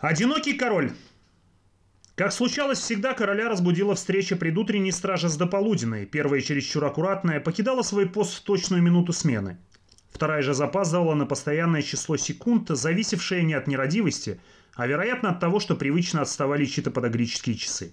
Одинокий король. Как случалось всегда, короля разбудила встреча предутренней стражи с дополуденной. Первая, чересчур аккуратная, покидала свой пост в точную минуту смены. Вторая же запаздывала на постоянное число секунд, зависевшее не от нерадивости, а, вероятно, от того, что привычно отставали чьи-то подогрические часы.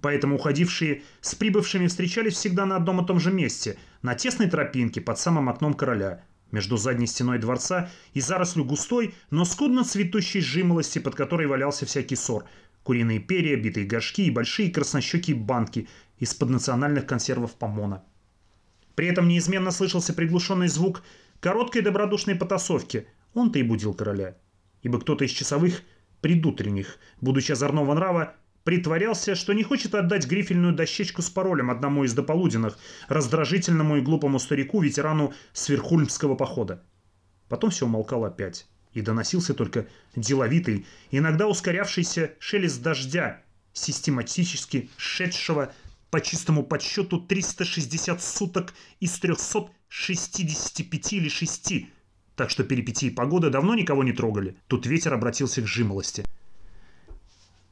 Поэтому уходившие с прибывшими встречались всегда на одном и том же месте, на тесной тропинке под самым окном короля – между задней стеной дворца и зарослью густой, но скудно цветущей жимолости, под которой валялся всякий сор. Куриные перья, битые горшки и большие краснощекие банки из-под национальных консервов помона. При этом неизменно слышался приглушенный звук короткой добродушной потасовки. Он-то и будил короля. Ибо кто-то из часовых предутренних, будучи озорного нрава, Притворялся, что не хочет отдать грифельную дощечку с паролем одному из дополуденных, раздражительному и глупому старику, ветерану Сверхульмского похода. Потом все умолкало опять, и доносился только деловитый, иногда ускорявшийся шелест дождя, систематически шедшего по чистому подсчету 360 суток из 365 или 6. Так что перипетии погоды давно никого не трогали. Тут ветер обратился к жимолости.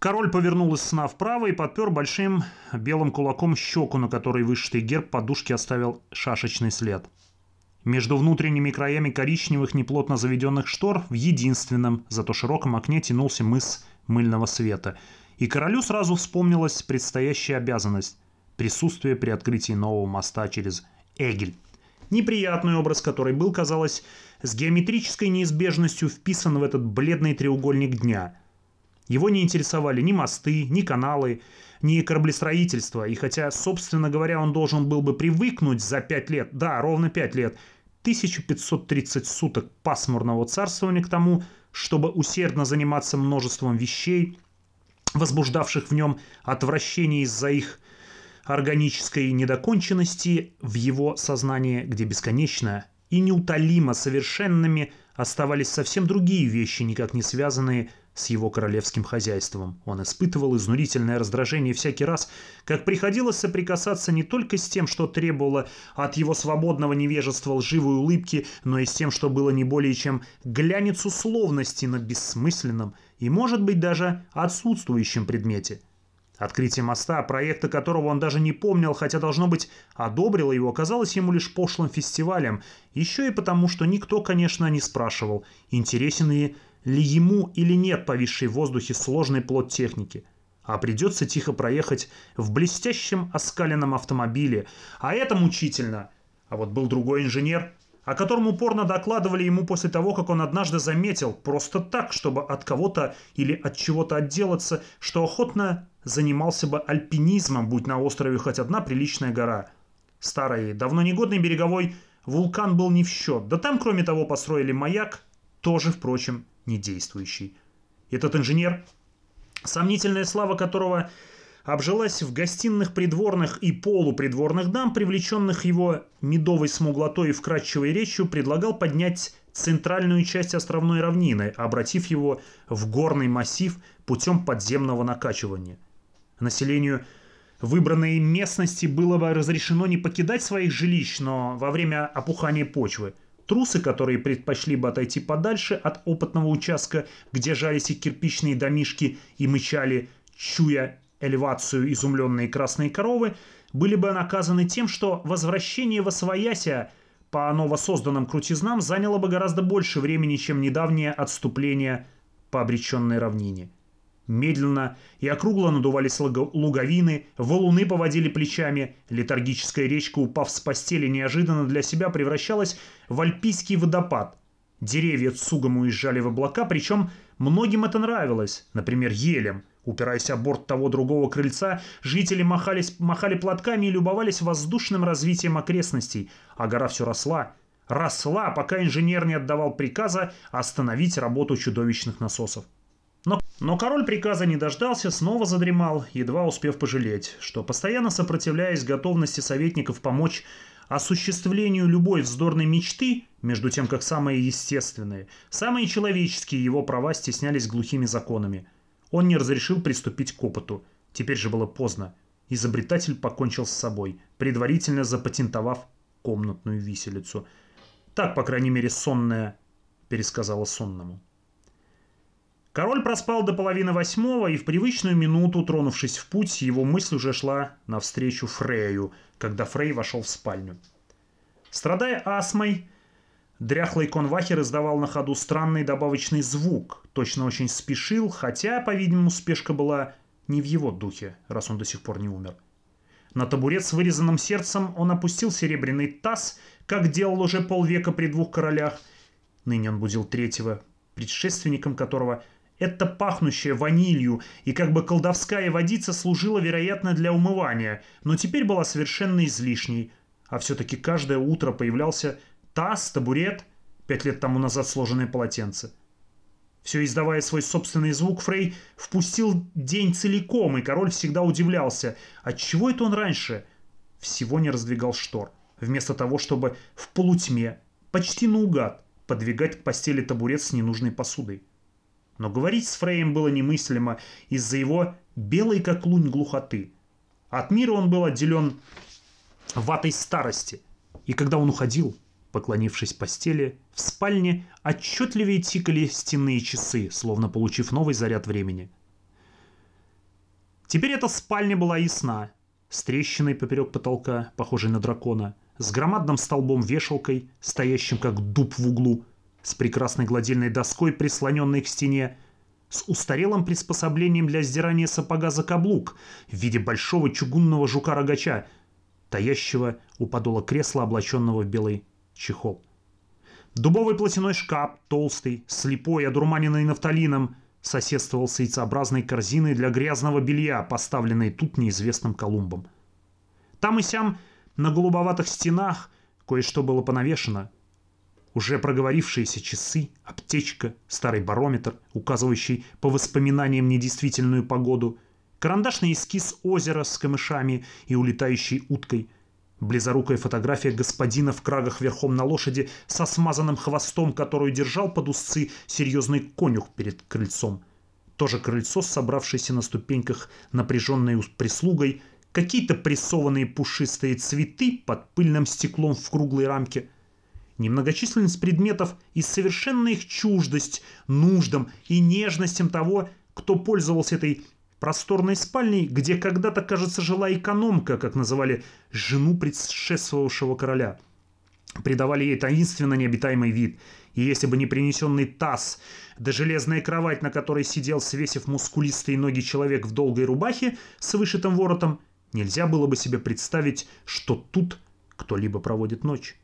Король повернул из сна вправо и подпер большим белым кулаком щеку, на которой вышитый герб подушки оставил шашечный след. Между внутренними краями коричневых неплотно заведенных штор в единственном, зато широком окне тянулся мыс мыльного света. И королю сразу вспомнилась предстоящая обязанность – присутствие при открытии нового моста через Эгель. Неприятный образ, который был, казалось, с геометрической неизбежностью вписан в этот бледный треугольник дня – его не интересовали ни мосты, ни каналы, ни кораблестроительство, и хотя, собственно говоря, он должен был бы привыкнуть за пять лет, да, ровно пять лет, 1530 суток пасмурного царствования к тому, чтобы усердно заниматься множеством вещей, возбуждавших в нем отвращение из-за их органической недоконченности в его сознании, где бесконечно и неутолимо совершенными оставались совсем другие вещи, никак не связанные с его королевским хозяйством. Он испытывал изнурительное раздражение всякий раз, как приходилось соприкасаться не только с тем, что требовало от его свободного невежества лживой улыбки, но и с тем, что было не более чем глянец условности на бессмысленном и, может быть, даже отсутствующем предмете – Открытие моста, проекта которого он даже не помнил, хотя, должно быть, одобрил его, оказалось ему лишь пошлым фестивалем, еще и потому, что никто, конечно, не спрашивал, интересен ли, ли ему или нет повисший в воздухе сложный плод техники. А придется тихо проехать в блестящем оскаленном автомобиле, а это мучительно. А вот был другой инженер, о котором упорно докладывали ему после того, как он однажды заметил, просто так, чтобы от кого-то или от чего-то отделаться, что охотно занимался бы альпинизмом, будь на острове хоть одна приличная гора. Старый, давно негодный береговой вулкан был не в счет, да там, кроме того, построили маяк, тоже, впрочем, не действующий. Этот инженер, сомнительная слава которого обжилась в гостиных придворных и полупридворных дам, привлеченных его медовой смуглотой и вкрадчивой речью, предлагал поднять центральную часть островной равнины, обратив его в горный массив путем подземного накачивания. Населению выбранной местности было бы разрешено не покидать своих жилищ, но во время опухания почвы – Трусы, которые предпочли бы отойти подальше от опытного участка, где жались их кирпичные домишки и мычали, чуя элевацию изумленные красные коровы, были бы наказаны тем, что возвращение в Освояся по новосозданным крутизнам заняло бы гораздо больше времени, чем недавнее отступление по обреченной равнине. Медленно и округло надувались луговины, валуны поводили плечами, летаргическая речка, упав с постели, неожиданно для себя превращалась в альпийский водопад. Деревья цугом уезжали в облака, причем многим это нравилось, например, елям – Упираясь о борт того другого крыльца, жители махались, махали платками и любовались воздушным развитием окрестностей, а гора все росла. Росла, пока инженер не отдавал приказа остановить работу чудовищных насосов. Но, но король приказа не дождался, снова задремал, едва успев пожалеть, что, постоянно сопротивляясь готовности советников помочь осуществлению любой вздорной мечты, между тем как самые естественные, самые человеческие его права стеснялись глухими законами – он не разрешил приступить к опыту. Теперь же было поздно. Изобретатель покончил с собой, предварительно запатентовав комнатную виселицу. Так, по крайней мере, сонная пересказала сонному. Король проспал до половины восьмого, и в привычную минуту, тронувшись в путь, его мысль уже шла навстречу Фрею, когда Фрей вошел в спальню. Страдая астмой, дряхлый конвахер издавал на ходу странный добавочный звук, точно очень спешил, хотя, по-видимому, спешка была не в его духе, раз он до сих пор не умер. На табурет с вырезанным сердцем он опустил серебряный таз, как делал уже полвека при двух королях. Ныне он будил третьего, предшественником которого эта пахнущая ванилью и как бы колдовская водица служила, вероятно, для умывания, но теперь была совершенно излишней. А все-таки каждое утро появлялся таз, табурет, пять лет тому назад сложенное полотенце. Все издавая свой собственный звук, Фрей впустил день целиком, и король всегда удивлялся, отчего это он раньше всего не раздвигал штор, вместо того, чтобы в полутьме, почти наугад, подвигать к постели табурет с ненужной посудой. Но говорить с Фреем было немыслимо из-за его белой как лунь глухоты. От мира он был отделен ватой старости. И когда он уходил, поклонившись постели, в спальне отчетливее тикали стенные часы, словно получив новый заряд времени. Теперь эта спальня была ясна, с трещиной поперек потолка, похожей на дракона, с громадным столбом-вешалкой, стоящим как дуб в углу, с прекрасной гладильной доской, прислоненной к стене, с устарелым приспособлением для сдирания сапога за каблук в виде большого чугунного жука-рогача, таящего у подола кресла, облаченного в белый чехол. Дубовый платяной шкаф, толстый, слепой, одурманенный нафталином, соседствовал с яйцеобразной корзиной для грязного белья, поставленной тут неизвестным Колумбом. Там и сям на голубоватых стенах кое-что было понавешено – уже проговорившиеся часы, аптечка, старый барометр, указывающий по воспоминаниям недействительную погоду, карандашный эскиз озера с камышами и улетающей уткой, близорукая фотография господина в крагах верхом на лошади со смазанным хвостом, которую держал под узцы серьезный конюх перед крыльцом. Тоже крыльцо, собравшееся на ступеньках напряженной прислугой, какие-то прессованные пушистые цветы под пыльным стеклом в круглой рамке – немногочисленность предметов и совершенная их чуждость нуждам и нежностям того, кто пользовался этой просторной спальней, где когда-то, кажется, жила экономка, как называли жену предшествовавшего короля. Придавали ей таинственно необитаемый вид. И если бы не принесенный таз, да железная кровать, на которой сидел, свесив мускулистые ноги человек в долгой рубахе с вышитым воротом, нельзя было бы себе представить, что тут кто-либо проводит ночь.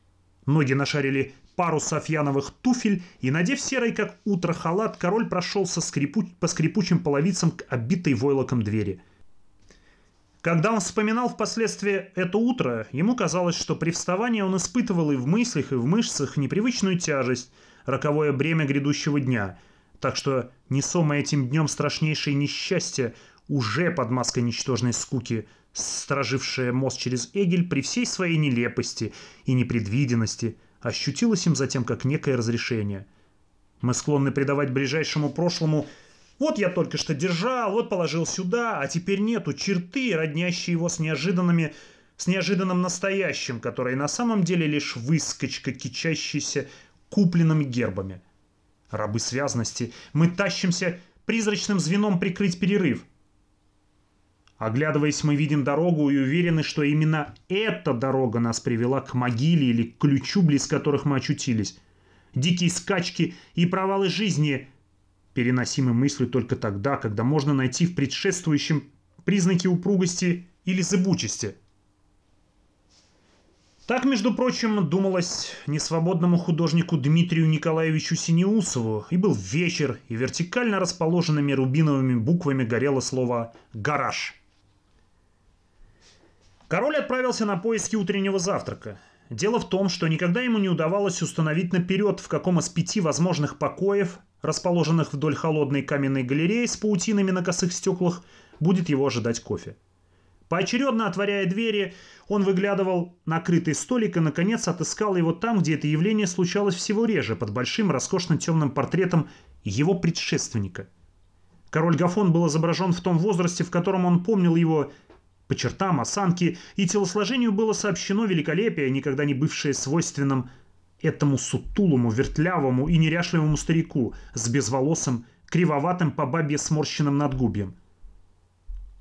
Ноги нашарили пару софьяновых туфель, и, надев серый, как утро, халат, король прошелся скрипу... по скрипучим половицам к обитой войлоком двери. Когда он вспоминал впоследствии это утро, ему казалось, что при вставании он испытывал и в мыслях, и в мышцах непривычную тяжесть, роковое бремя грядущего дня. Так что, несомое этим днем страшнейшее несчастье, уже под маской ничтожной скуки, стражившая мост через Эгель при всей своей нелепости и непредвиденности, ощутилось им затем как некое разрешение. Мы склонны придавать ближайшему прошлому «Вот я только что держал, вот положил сюда, а теперь нету черты, роднящие его с неожиданными с неожиданным настоящим, которое на самом деле лишь выскочка, кичащаяся купленными гербами. Рабы связности, мы тащимся призрачным звеном прикрыть перерыв – Оглядываясь, мы видим дорогу и уверены, что именно эта дорога нас привела к могиле или к ключу, близ которых мы очутились. Дикие скачки и провалы жизни переносимы мыслью только тогда, когда можно найти в предшествующем признаки упругости или зыбучести. Так, между прочим, думалось несвободному художнику Дмитрию Николаевичу Синеусову, и был вечер, и вертикально расположенными рубиновыми буквами горело слово «гараж». Король отправился на поиски утреннего завтрака. Дело в том, что никогда ему не удавалось установить наперед, в каком из пяти возможных покоев, расположенных вдоль холодной каменной галереи с паутинами на косых стеклах, будет его ожидать кофе. Поочередно отворяя двери, он выглядывал накрытый столик и, наконец, отыскал его там, где это явление случалось всего реже, под большим роскошно темным портретом его предшественника. Король Гафон был изображен в том возрасте, в котором он помнил его по чертам, осанке и телосложению было сообщено великолепие, никогда не бывшее свойственным этому сутулому, вертлявому и неряшливому старику с безволосым, кривоватым по бабье сморщенным надгубьем.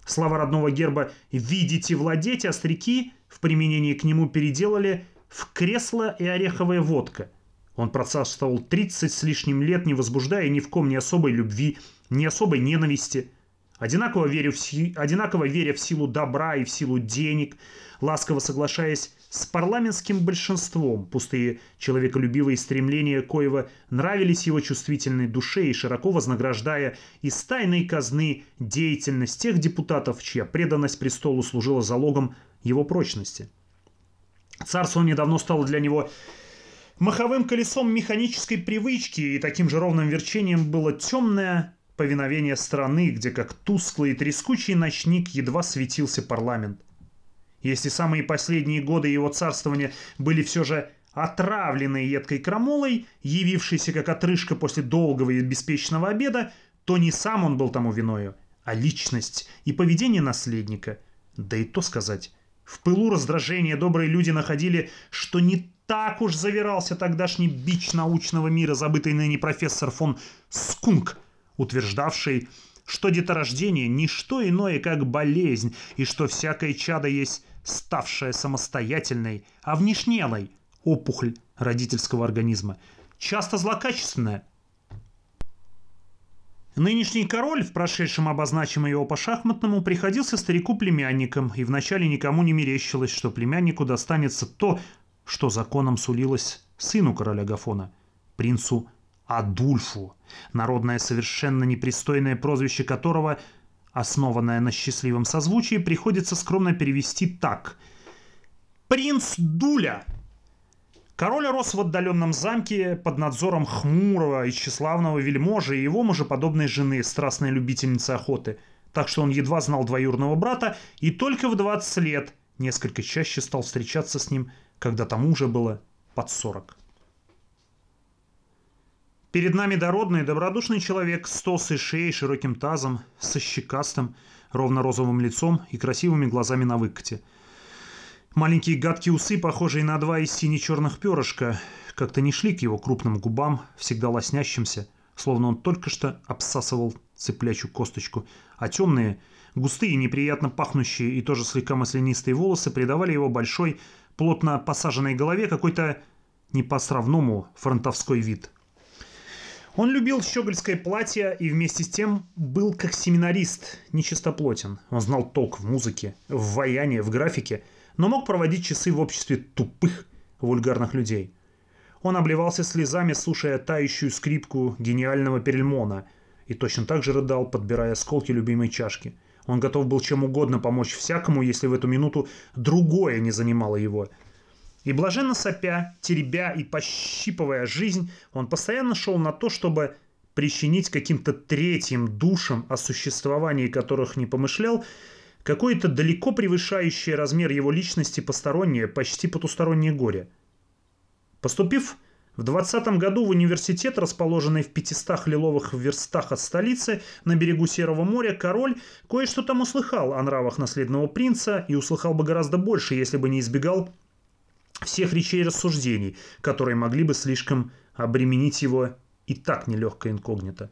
Слава родного герба «Видите, владеть», а старики в применении к нему переделали в кресло и ореховая водка. Он процарствовал 30 с лишним лет, не возбуждая ни в ком ни особой любви, ни особой ненависти. Одинаково веря, в си... одинаково веря в силу добра и в силу денег, ласково соглашаясь с парламентским большинством, пустые человеколюбивые стремления коего нравились его чувствительной душе и широко вознаграждая из тайной казны деятельность тех депутатов, чья преданность престолу служила залогом его прочности. Царство недавно стало для него маховым колесом механической привычки, и таким же ровным верчением было темное повиновение страны, где как тусклый и трескучий ночник едва светился парламент. Если самые последние годы его царствования были все же отравлены едкой крамолой, явившейся как отрыжка после долгого и беспечного обеда, то не сам он был тому виною, а личность и поведение наследника. Да и то сказать. В пылу раздражения добрые люди находили, что не так уж завирался тогдашний бич научного мира, забытый ныне профессор фон Скунк, утверждавший, что деторождение – не что иное, как болезнь, и что всякое чадо есть ставшая самостоятельной, а внешнелой опухоль родительского организма, часто злокачественная. Нынешний король, в прошедшем обозначим его по-шахматному, приходился старику племянником, и вначале никому не мерещилось, что племяннику достанется то, что законом сулилось сыну короля Гафона, принцу Адульфу, народное совершенно непристойное прозвище которого – основанное на счастливом созвучии, приходится скромно перевести так. «Принц Дуля!» Король рос в отдаленном замке под надзором хмурого и тщеславного вельможи и его мужеподобной жены, страстной любительницы охоты. Так что он едва знал двоюродного брата и только в 20 лет несколько чаще стал встречаться с ним, когда тому уже было под 40. Перед нами дородный, добродушный человек с толстой шеей, широким тазом, со щекастым, ровно-розовым лицом и красивыми глазами на выкате. Маленькие гадкие усы, похожие на два из сине-черных перышка, как-то не шли к его крупным губам, всегда лоснящимся, словно он только что обсасывал цыплячью косточку, а темные, густые, неприятно пахнущие и тоже слегка маслянистые волосы придавали его большой, плотно посаженной голове какой-то не по-сравному фронтовской вид – он любил щегольское платье и вместе с тем был как семинарист, нечистоплотен. Он знал толк в музыке, в ваянии, в графике, но мог проводить часы в обществе тупых, вульгарных людей. Он обливался слезами, слушая тающую скрипку гениального Перельмона, и точно так же рыдал, подбирая осколки любимой чашки. Он готов был чем угодно помочь всякому, если в эту минуту другое не занимало его – и блаженно сопя, теребя и пощипывая жизнь, он постоянно шел на то, чтобы причинить каким-то третьим душам, о существовании которых не помышлял, какое-то далеко превышающее размер его личности постороннее, почти потустороннее горе. Поступив в 20 году в университет, расположенный в 500 лиловых верстах от столицы на берегу Серого моря, король кое-что там услыхал о нравах наследного принца и услыхал бы гораздо больше, если бы не избегал всех речей и рассуждений, которые могли бы слишком обременить его и так нелегкое инкогнито.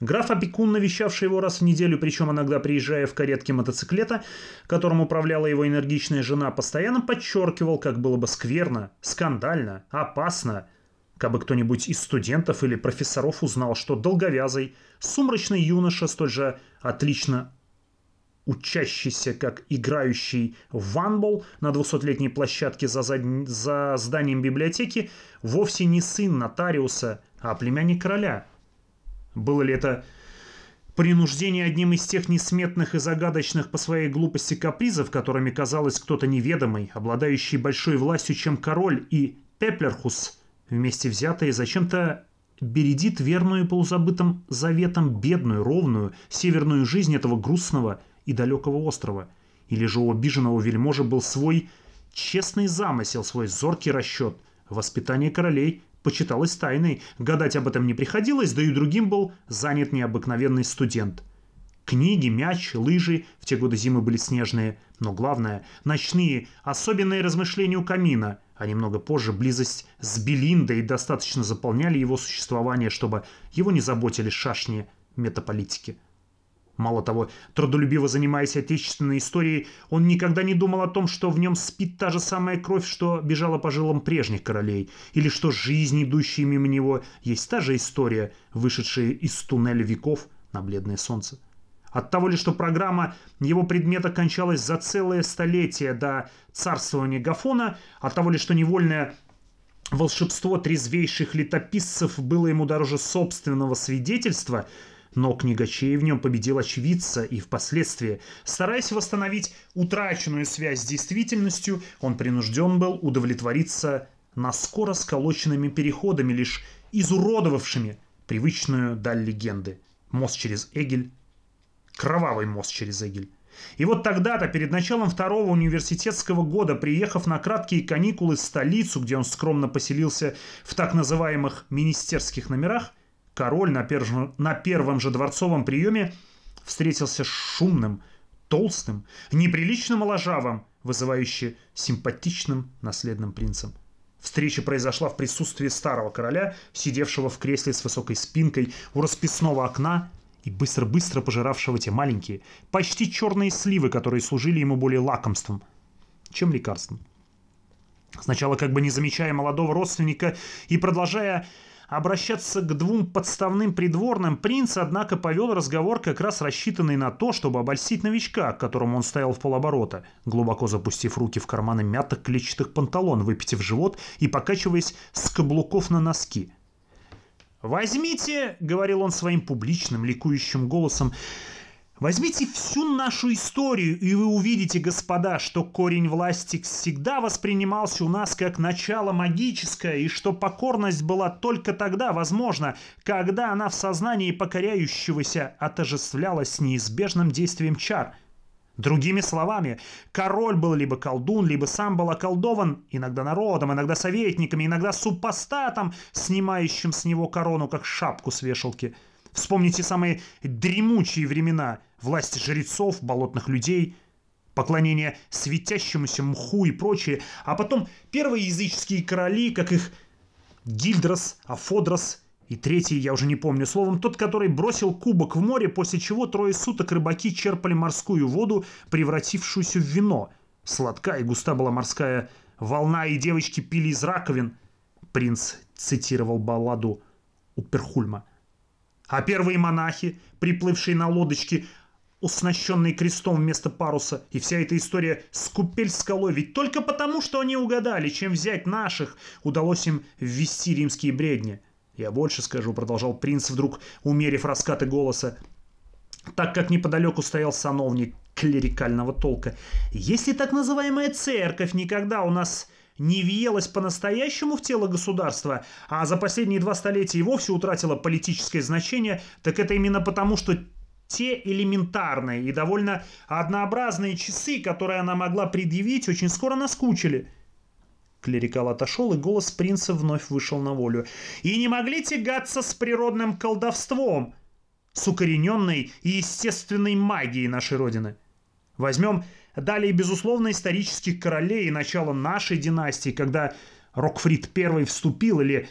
Граф опекун, навещавший его раз в неделю, причем иногда приезжая в каретке мотоциклета, которым управляла его энергичная жена, постоянно подчеркивал, как было бы скверно, скандально, опасно, как бы кто-нибудь из студентов или профессоров узнал, что долговязый, сумрачный юноша, столь же отлично учащийся как играющий в ванбол на 200-летней площадке за, зад... за зданием библиотеки, вовсе не сын нотариуса, а племянник короля. Было ли это принуждение одним из тех несметных и загадочных по своей глупости капризов, которыми казалось кто-то неведомый, обладающий большой властью, чем король и Пеплерхус, вместе взятые, зачем-то бередит верную полузабытым заветом бедную, ровную, северную жизнь этого грустного и далекого острова. Или же у обиженного вельможи был свой честный замысел, свой зоркий расчет. Воспитание королей почиталось тайной, гадать об этом не приходилось, да и другим был занят необыкновенный студент. Книги, мяч, лыжи, в те годы зимы были снежные, но главное – ночные, особенные размышления у камина, а немного позже близость с Белиндой достаточно заполняли его существование, чтобы его не заботили шашни метаполитики. Мало того, трудолюбиво занимаясь отечественной историей, он никогда не думал о том, что в нем спит та же самая кровь, что бежала по жилам прежних королей, или что жизнь, идущая мимо него, есть та же история, вышедшая из туннеля веков на бледное солнце. От того ли, что программа его предмета кончалась за целое столетие до царствования Гафона, от того ли, что невольное волшебство трезвейших летописцев было ему дороже собственного свидетельства – но книгачей в нем победил очевидца, и впоследствии, стараясь восстановить утраченную связь с действительностью, он принужден был удовлетвориться наскоро сколоченными переходами, лишь изуродовавшими привычную даль легенды. Мост через Эгель, кровавый мост через Эгель. И вот тогда-то, перед началом второго университетского года, приехав на краткие каникулы в столицу, где он скромно поселился в так называемых министерских номерах, король на, первом, на первом же дворцовом приеме встретился с шумным, толстым, неприлично моложавым, вызывающе симпатичным наследным принцем. Встреча произошла в присутствии старого короля, сидевшего в кресле с высокой спинкой у расписного окна и быстро-быстро пожиравшего те маленькие, почти черные сливы, которые служили ему более лакомством, чем лекарством. Сначала как бы не замечая молодого родственника и продолжая Обращаться к двум подставным придворным. Принц, однако, повел разговор, как раз рассчитанный на то, чтобы обольстить новичка, к которому он стоял в полоборота, глубоко запустив руки в карманы мятых клетчатых панталон, выпитив живот и покачиваясь с каблуков на носки. «Возьмите», — говорил он своим публичным, ликующим голосом, — Возьмите всю нашу историю, и вы увидите, господа, что корень власти всегда воспринимался у нас как начало магическое, и что покорность была только тогда возможна, когда она в сознании покоряющегося отождествлялась с неизбежным действием чар. Другими словами, король был либо колдун, либо сам был околдован, иногда народом, иногда советниками, иногда супостатом, снимающим с него корону, как шапку с вешалки – Вспомните самые дремучие времена власти жрецов, болотных людей, поклонение светящемуся мху и прочее, а потом первые языческие короли, как их Гильдрос, Афодрос и третий, я уже не помню словом, тот, который бросил кубок в море, после чего трое суток рыбаки черпали морскую воду, превратившуюся в вино. Сладкая и густа была морская волна, и девочки пили из раковин. Принц цитировал балладу Уперхульма – а первые монахи, приплывшие на лодочке, уснащенные крестом вместо паруса, и вся эта история с купель-скалой, ведь только потому, что они угадали, чем взять наших, удалось им ввести римские бредни. Я больше скажу, продолжал принц, вдруг умерив раскаты голоса, так как неподалеку стоял сановник клерикального толка. Если так называемая церковь никогда у нас не въелась по-настоящему в тело государства, а за последние два столетия и вовсе утратила политическое значение, так это именно потому, что те элементарные и довольно однообразные часы, которые она могла предъявить, очень скоро наскучили. Клерикал отошел, и голос принца вновь вышел на волю. «И не могли тягаться с природным колдовством, с укорененной и естественной магией нашей Родины. Возьмем Далее, безусловно, исторических королей и начало нашей династии, когда Рокфрид I вступил или,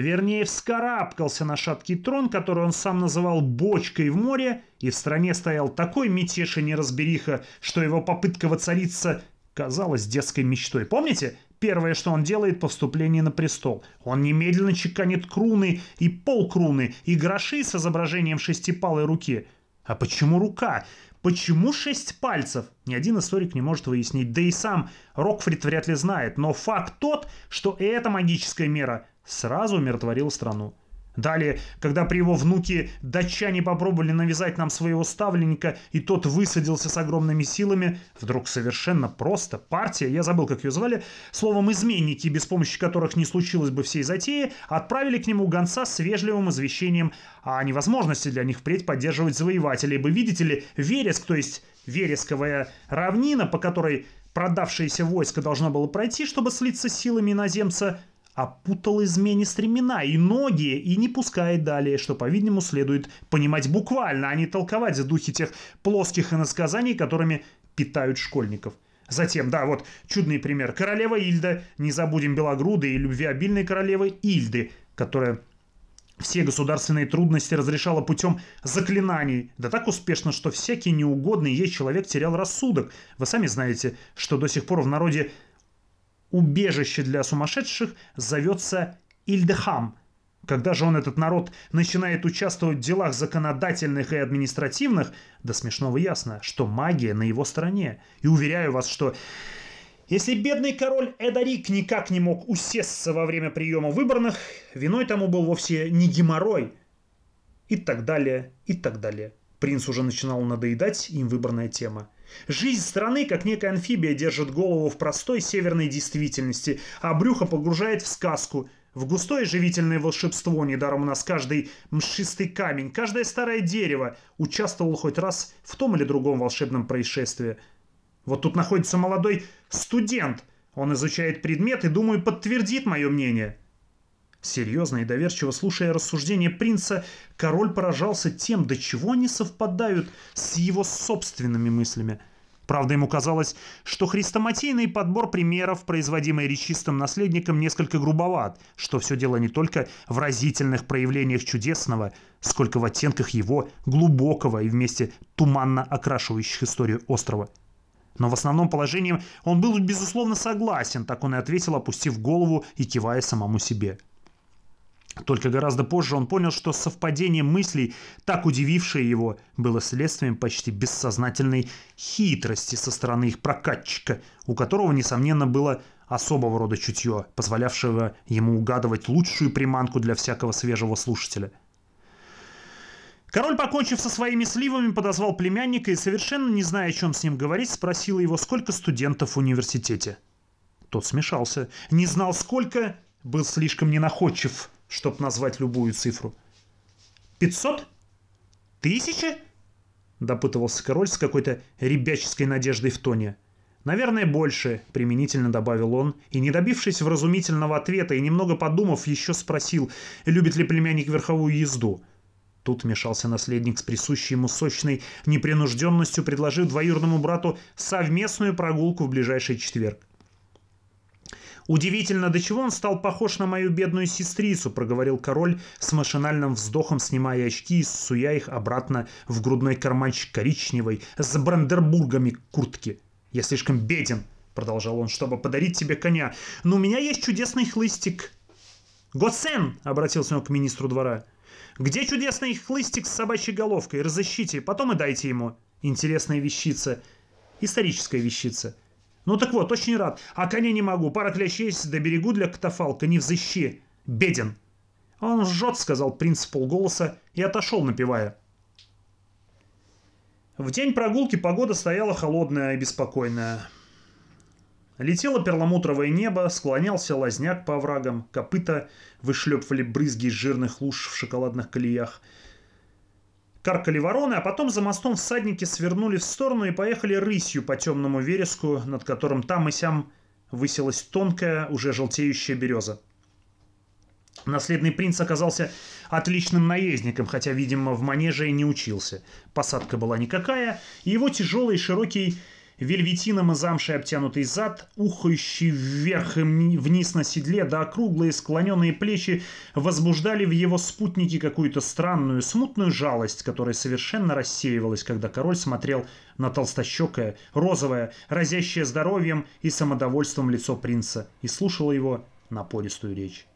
вернее, вскарабкался на шаткий трон, который он сам называл «бочкой в море», и в стране стоял такой мятеж и неразбериха, что его попытка воцариться казалась детской мечтой. Помните? Первое, что он делает по вступлении на престол. Он немедленно чеканит круны и полкруны, и гроши с изображением шестипалой руки. А почему рука? Почему шесть пальцев? Ни один историк не может выяснить, да и сам Рокфрид вряд ли знает. Но факт тот, что эта магическая мера сразу умиротворила страну. Далее, когда при его внуке датчане попробовали навязать нам своего ставленника, и тот высадился с огромными силами, вдруг совершенно просто партия, я забыл, как ее звали, словом, изменники, без помощи которых не случилось бы всей затеи, отправили к нему гонца с вежливым извещением о невозможности для них впредь поддерживать завоевателей, ибо, видите ли, Вереск, то есть Вересковая равнина, по которой продавшееся войско должно было пройти, чтобы слиться силами иноземца, опутал измене стремена и ноги, и не пускает далее, что, по-видимому, следует понимать буквально, а не толковать за духи тех плоских иносказаний, которыми питают школьников. Затем, да, вот чудный пример. Королева Ильда, не забудем белогрудой и любвеобильной королевы Ильды, которая все государственные трудности разрешала путем заклинаний, да так успешно, что всякий неугодный ей человек терял рассудок. Вы сами знаете, что до сих пор в народе убежище для сумасшедших зовется Ильдехам. Когда же он, этот народ, начинает участвовать в делах законодательных и административных, до смешного ясно, что магия на его стороне. И уверяю вас, что если бедный король Эдарик никак не мог усесться во время приема выборных, виной тому был вовсе не геморрой. И так далее, и так далее. Принц уже начинал надоедать им выборная тема. Жизнь страны, как некая амфибия, держит голову в простой северной действительности, а брюхо погружает в сказку, в густое живительное волшебство. Недаром у нас каждый мшистый камень, каждое старое дерево участвовал хоть раз в том или другом волшебном происшествии – вот тут находится молодой студент. Он изучает предмет и, думаю, подтвердит мое мнение. Серьезно и доверчиво слушая рассуждения принца, король поражался тем, до чего они совпадают с его собственными мыслями. Правда, ему казалось, что хрестоматийный подбор примеров, производимый речистым наследником, несколько грубоват, что все дело не только в разительных проявлениях чудесного, сколько в оттенках его глубокого и вместе туманно окрашивающих историю острова – но в основном положении он был, безусловно, согласен, так он и ответил, опустив голову и кивая самому себе. Только гораздо позже он понял, что совпадение мыслей, так удивившее его, было следствием почти бессознательной хитрости со стороны их прокатчика, у которого, несомненно, было особого рода чутье, позволявшего ему угадывать лучшую приманку для всякого свежего слушателя – Король, покончив со своими сливами, подозвал племянника и, совершенно не зная, о чем с ним говорить, спросил его, сколько студентов в университете. Тот смешался. Не знал, сколько, был слишком ненаходчив, чтобы назвать любую цифру. «Пятьсот? Тысяча?» – допытывался король с какой-то ребяческой надеждой в тоне. «Наверное, больше», — применительно добавил он, и, не добившись вразумительного ответа и немного подумав, еще спросил, любит ли племянник верховую езду. Тут вмешался наследник с присущей ему сочной непринужденностью, предложив двоюродному брату совместную прогулку в ближайший четверг. «Удивительно, до чего он стал похож на мою бедную сестрицу», — проговорил король с машинальным вздохом, снимая очки и суя их обратно в грудной карманчик коричневой с брандербургами куртки. «Я слишком беден», — продолжал он, — «чтобы подарить тебе коня. Но у меня есть чудесный хлыстик». «Гоцен!» — обратился он к министру двора. Где чудесный хлыстик с собачьей головкой? Разыщите, потом и дайте ему. Интересная вещица. Историческая вещица. Ну так вот, очень рад. А коня не могу. Пара есть до берегу для катафалка. Не взыщи. Беден. Он жжет, сказал принц полголоса и отошел, напевая. В день прогулки погода стояла холодная и беспокойная. Летело перламутровое небо, склонялся лазняк по оврагам, копыта вышлепывали брызги из жирных луж в шоколадных колеях. Каркали вороны, а потом за мостом всадники свернули в сторону и поехали рысью по темному вереску, над которым там и сям высилась тонкая, уже желтеющая береза. Наследный принц оказался отличным наездником, хотя, видимо, в манеже и не учился. Посадка была никакая, и его тяжелый широкий вельветином и замшей обтянутый зад, ухающий вверх и вниз на седле, да округлые склоненные плечи возбуждали в его спутнике какую-то странную, смутную жалость, которая совершенно рассеивалась, когда король смотрел на толстощекое, розовое, разящее здоровьем и самодовольством лицо принца и слушал его напористую речь.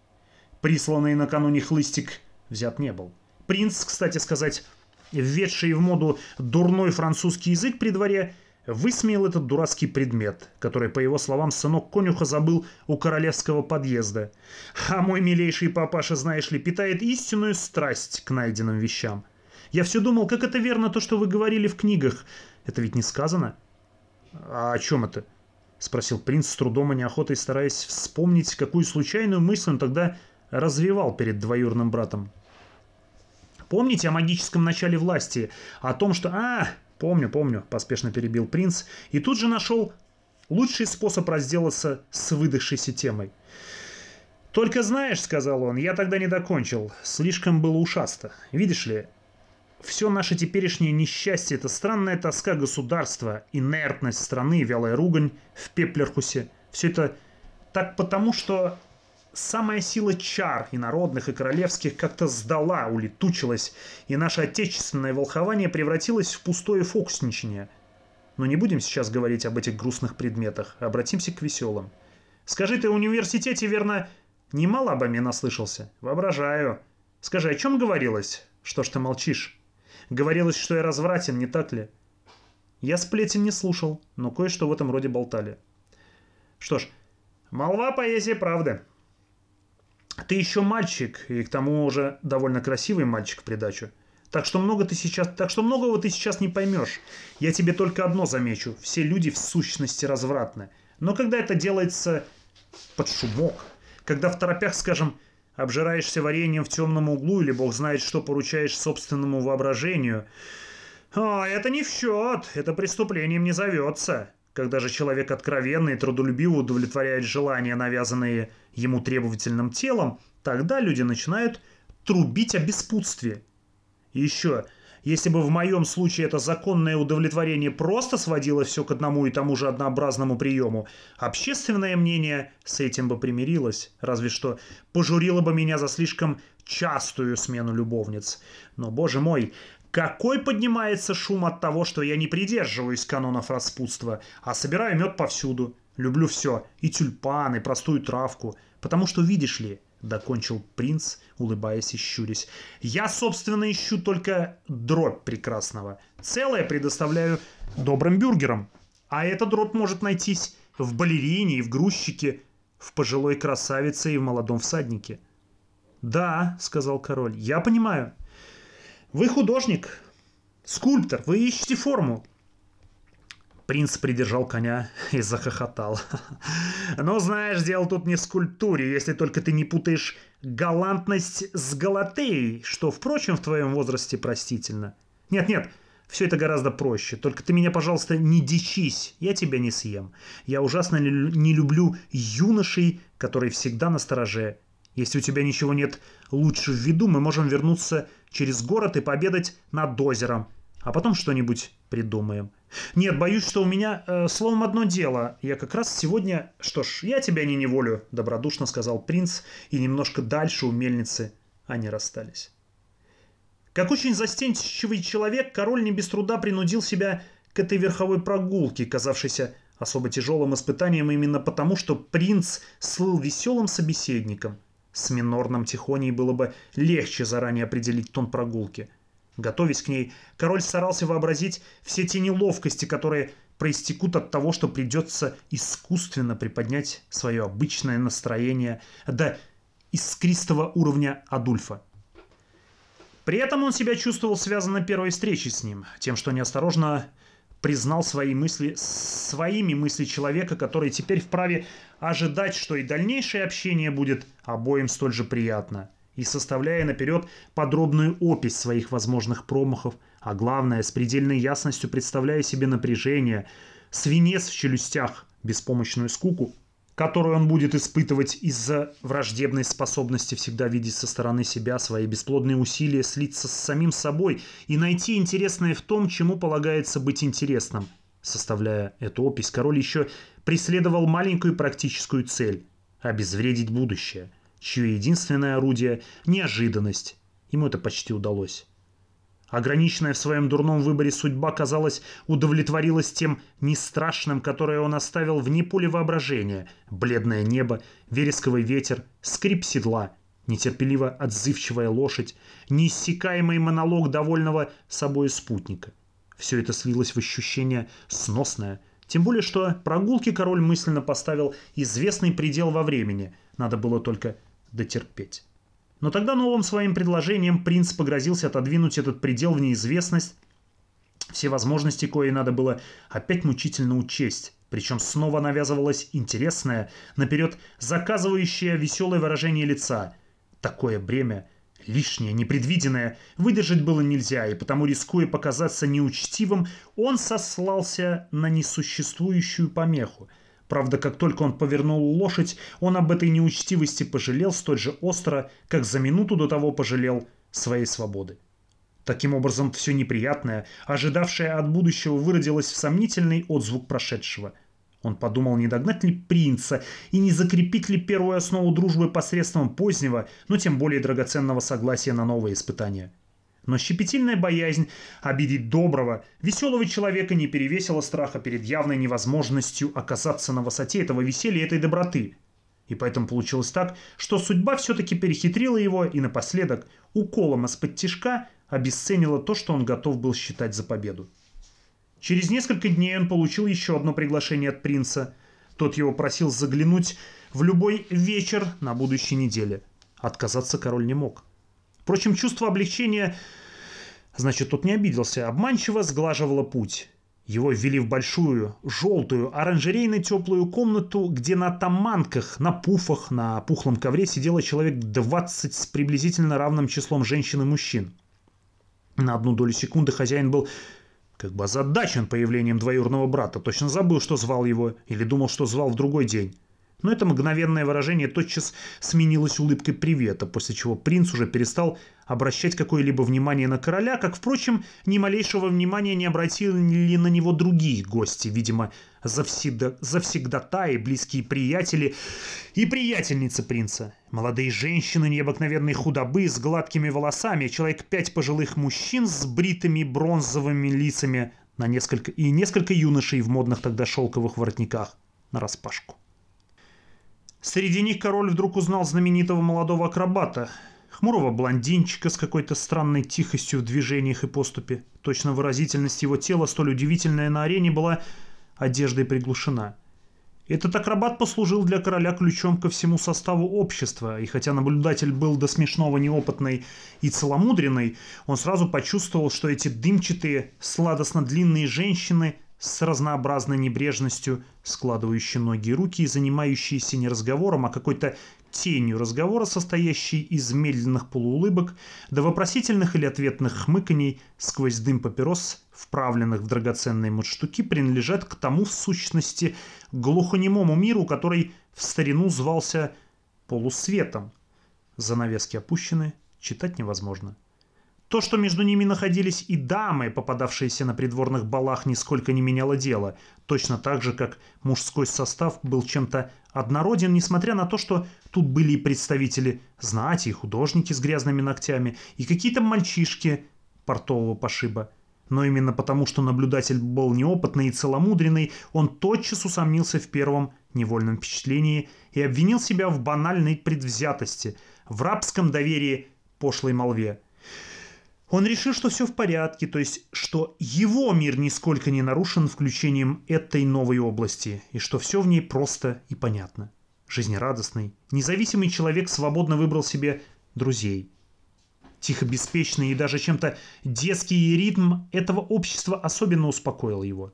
Присланный накануне хлыстик взят не был. Принц, кстати сказать, введший в моду дурной французский язык при дворе – высмеял этот дурацкий предмет, который, по его словам, сынок конюха забыл у королевского подъезда. А мой милейший папаша, знаешь ли, питает истинную страсть к найденным вещам. Я все думал, как это верно то, что вы говорили в книгах. Это ведь не сказано. А о чем это? Спросил принц с трудом и неохотой, стараясь вспомнить, какую случайную мысль он тогда развивал перед двоюрным братом. Помните о магическом начале власти? О том, что... А, «Помню, помню», – поспешно перебил принц, и тут же нашел лучший способ разделаться с выдохшейся темой. «Только знаешь», — сказал он, — «я тогда не докончил. Слишком было ушасто. Видишь ли, все наше теперешнее несчастье – это странная тоска государства, инертность страны, вялая ругань в Пеплерхусе. Все это так потому, что самая сила чар и народных, и королевских как-то сдала, улетучилась, и наше отечественное волхование превратилось в пустое фокусничание. Но не будем сейчас говорить об этих грустных предметах, обратимся к веселым. Скажи, ты в университете, верно, немало обо мне наслышался? Воображаю. Скажи, о чем говорилось? Что ж ты молчишь? Говорилось, что я развратен, не так ли? Я сплетен не слушал, но кое-что в этом роде болтали. Что ж, молва поэзия правда. Ты еще мальчик, и к тому уже довольно красивый мальчик в придачу. Так что много ты сейчас, так что многого ты сейчас не поймешь. Я тебе только одно замечу: все люди в сущности развратны. Но когда это делается под шумок, когда в торопях, скажем, обжираешься вареньем в темном углу или бог знает что поручаешь собственному воображению, а это не в счет, это преступлением не зовется. Когда же человек откровенно и трудолюбиво удовлетворяет желания, навязанные ему требовательным телом, тогда люди начинают трубить о беспутстве. И еще, если бы в моем случае это законное удовлетворение просто сводило все к одному и тому же однообразному приему, общественное мнение с этим бы примирилось, разве что пожурило бы меня за слишком частую смену любовниц. Но, боже мой, какой поднимается шум от того, что я не придерживаюсь канонов распутства, а собираю мед повсюду. Люблю все, и тюльпаны, и простую травку, потому что, видишь ли, докончил принц, улыбаясь и щурясь. Я, собственно, ищу только дробь прекрасного. Целое предоставляю добрым бюргерам. А эта дробь может найтись в балерине и в грузчике, в пожилой красавице и в молодом всаднике. «Да», — сказал король, — «я понимаю. Вы художник, скульптор, вы ищете форму. Принц придержал коня и захохотал. «Но знаешь, дело тут не в скульптуре, если только ты не путаешь галантность с галатеей, что, впрочем, в твоем возрасте простительно. Нет-нет, все это гораздо проще. Только ты меня, пожалуйста, не дичись, я тебя не съем. Я ужасно не люблю юношей, которые всегда на стороже. Если у тебя ничего нет лучше в виду, мы можем вернуться через город и пообедать над озером, а потом что-нибудь придумаем. Нет, боюсь, что у меня э, словом одно дело. Я как раз сегодня... Что ж, я тебя не неволю, добродушно сказал принц, и немножко дальше у мельницы они расстались. Как очень застенчивый человек, король не без труда принудил себя к этой верховой прогулке, казавшейся особо тяжелым испытанием именно потому, что принц слыл веселым собеседником. С минорным тихоней было бы легче заранее определить тон прогулки. Готовясь к ней, король старался вообразить все те неловкости, которые проистекут от того, что придется искусственно приподнять свое обычное настроение до искристого уровня Адульфа. При этом он себя чувствовал связанно первой встречи с ним, тем, что неосторожно признал свои мысли своими мысли человека, который теперь вправе ожидать, что и дальнейшее общение будет обоим столь же приятно, и составляя наперед подробную опись своих возможных промахов, а главное, с предельной ясностью представляя себе напряжение, свинец в челюстях, беспомощную скуку, которую он будет испытывать из-за враждебной способности всегда видеть со стороны себя свои бесплодные усилия слиться с самим собой и найти интересное в том, чему полагается быть интересным. Составляя эту опись, король еще преследовал маленькую практическую цель – обезвредить будущее, чье единственное орудие – неожиданность. Ему это почти удалось. Ограниченная в своем дурном выборе судьба, казалось, удовлетворилась тем нестрашным, которое он оставил вне поля воображения. Бледное небо, вересковый ветер, скрип седла, нетерпеливо отзывчивая лошадь, неиссякаемый монолог довольного собой спутника. Все это слилось в ощущение сносное. Тем более, что прогулки король мысленно поставил известный предел во времени. Надо было только дотерпеть. Но тогда новым своим предложением принц погрозился отодвинуть этот предел в неизвестность. Все возможности, кое надо было опять мучительно учесть. Причем снова навязывалось интересное, наперед заказывающее веселое выражение лица. Такое бремя, лишнее, непредвиденное, выдержать было нельзя, и потому, рискуя показаться неучтивым, он сослался на несуществующую помеху – Правда, как только он повернул лошадь, он об этой неучтивости пожалел столь же остро, как за минуту до того пожалел своей свободы. Таким образом, все неприятное, ожидавшее от будущего, выродилось в сомнительный отзвук прошедшего. Он подумал, не догнать ли принца и не закрепить ли первую основу дружбы посредством позднего, но тем более драгоценного согласия на новые испытания. Но щепетильная боязнь обидеть доброго, веселого человека не перевесила страха перед явной невозможностью оказаться на высоте этого веселья и этой доброты. И поэтому получилось так, что судьба все-таки перехитрила его и напоследок, уколом из-под тишка, обесценила то, что он готов был считать за победу. Через несколько дней он получил еще одно приглашение от принца. Тот его просил заглянуть в любой вечер на будущей неделе. Отказаться король не мог. Впрочем, чувство облегчения, значит, тот не обиделся, обманчиво сглаживало путь. Его ввели в большую, желтую, оранжерейно теплую комнату, где на таманках, на пуфах, на пухлом ковре сидело человек 20 с приблизительно равным числом женщин и мужчин. На одну долю секунды хозяин был как бы озадачен появлением двоюродного брата. Точно забыл, что звал его, или думал, что звал в другой день. Но это мгновенное выражение тотчас сменилось улыбкой привета, после чего принц уже перестал обращать какое-либо внимание на короля, как, впрочем, ни малейшего внимания не обратили на него другие гости, видимо, завсегда, завсегдатаи, близкие приятели и приятельницы принца. Молодые женщины необыкновенной худобы с гладкими волосами, человек пять пожилых мужчин с бритыми бронзовыми лицами на несколько, и несколько юношей в модных тогда шелковых воротниках на распашку. Среди них король вдруг узнал знаменитого молодого акробата, хмурого блондинчика с какой-то странной тихостью в движениях и поступе. Точно выразительность его тела, столь удивительная на арене, была одеждой приглушена. Этот акробат послужил для короля ключом ко всему составу общества, и хотя наблюдатель был до смешного неопытный и целомудренный, он сразу почувствовал, что эти дымчатые, сладостно длинные женщины – с разнообразной небрежностью складывающие ноги и руки и занимающиеся не разговором, а какой-то тенью разговора, состоящей из медленных полуулыбок, до вопросительных или ответных хмыканий сквозь дым папирос, вправленных в драгоценные мундштуки, принадлежат к тому, в сущности, глухонемому миру, который в старину звался полусветом. Занавески опущены, читать невозможно. То, что между ними находились и дамы, попадавшиеся на придворных балах, нисколько не меняло дело, точно так же, как мужской состав был чем-то однороден, несмотря на то, что тут были и представители знати, и художники с грязными ногтями, и какие-то мальчишки портового пошиба. Но именно потому, что наблюдатель был неопытный и целомудренный, он тотчас усомнился в первом невольном впечатлении и обвинил себя в банальной предвзятости, в рабском доверии пошлой молве – он решил, что все в порядке, то есть, что его мир нисколько не нарушен включением этой новой области, и что все в ней просто и понятно. Жизнерадостный, независимый человек свободно выбрал себе друзей. Тихо беспечный и даже чем-то детский ритм этого общества особенно успокоил его.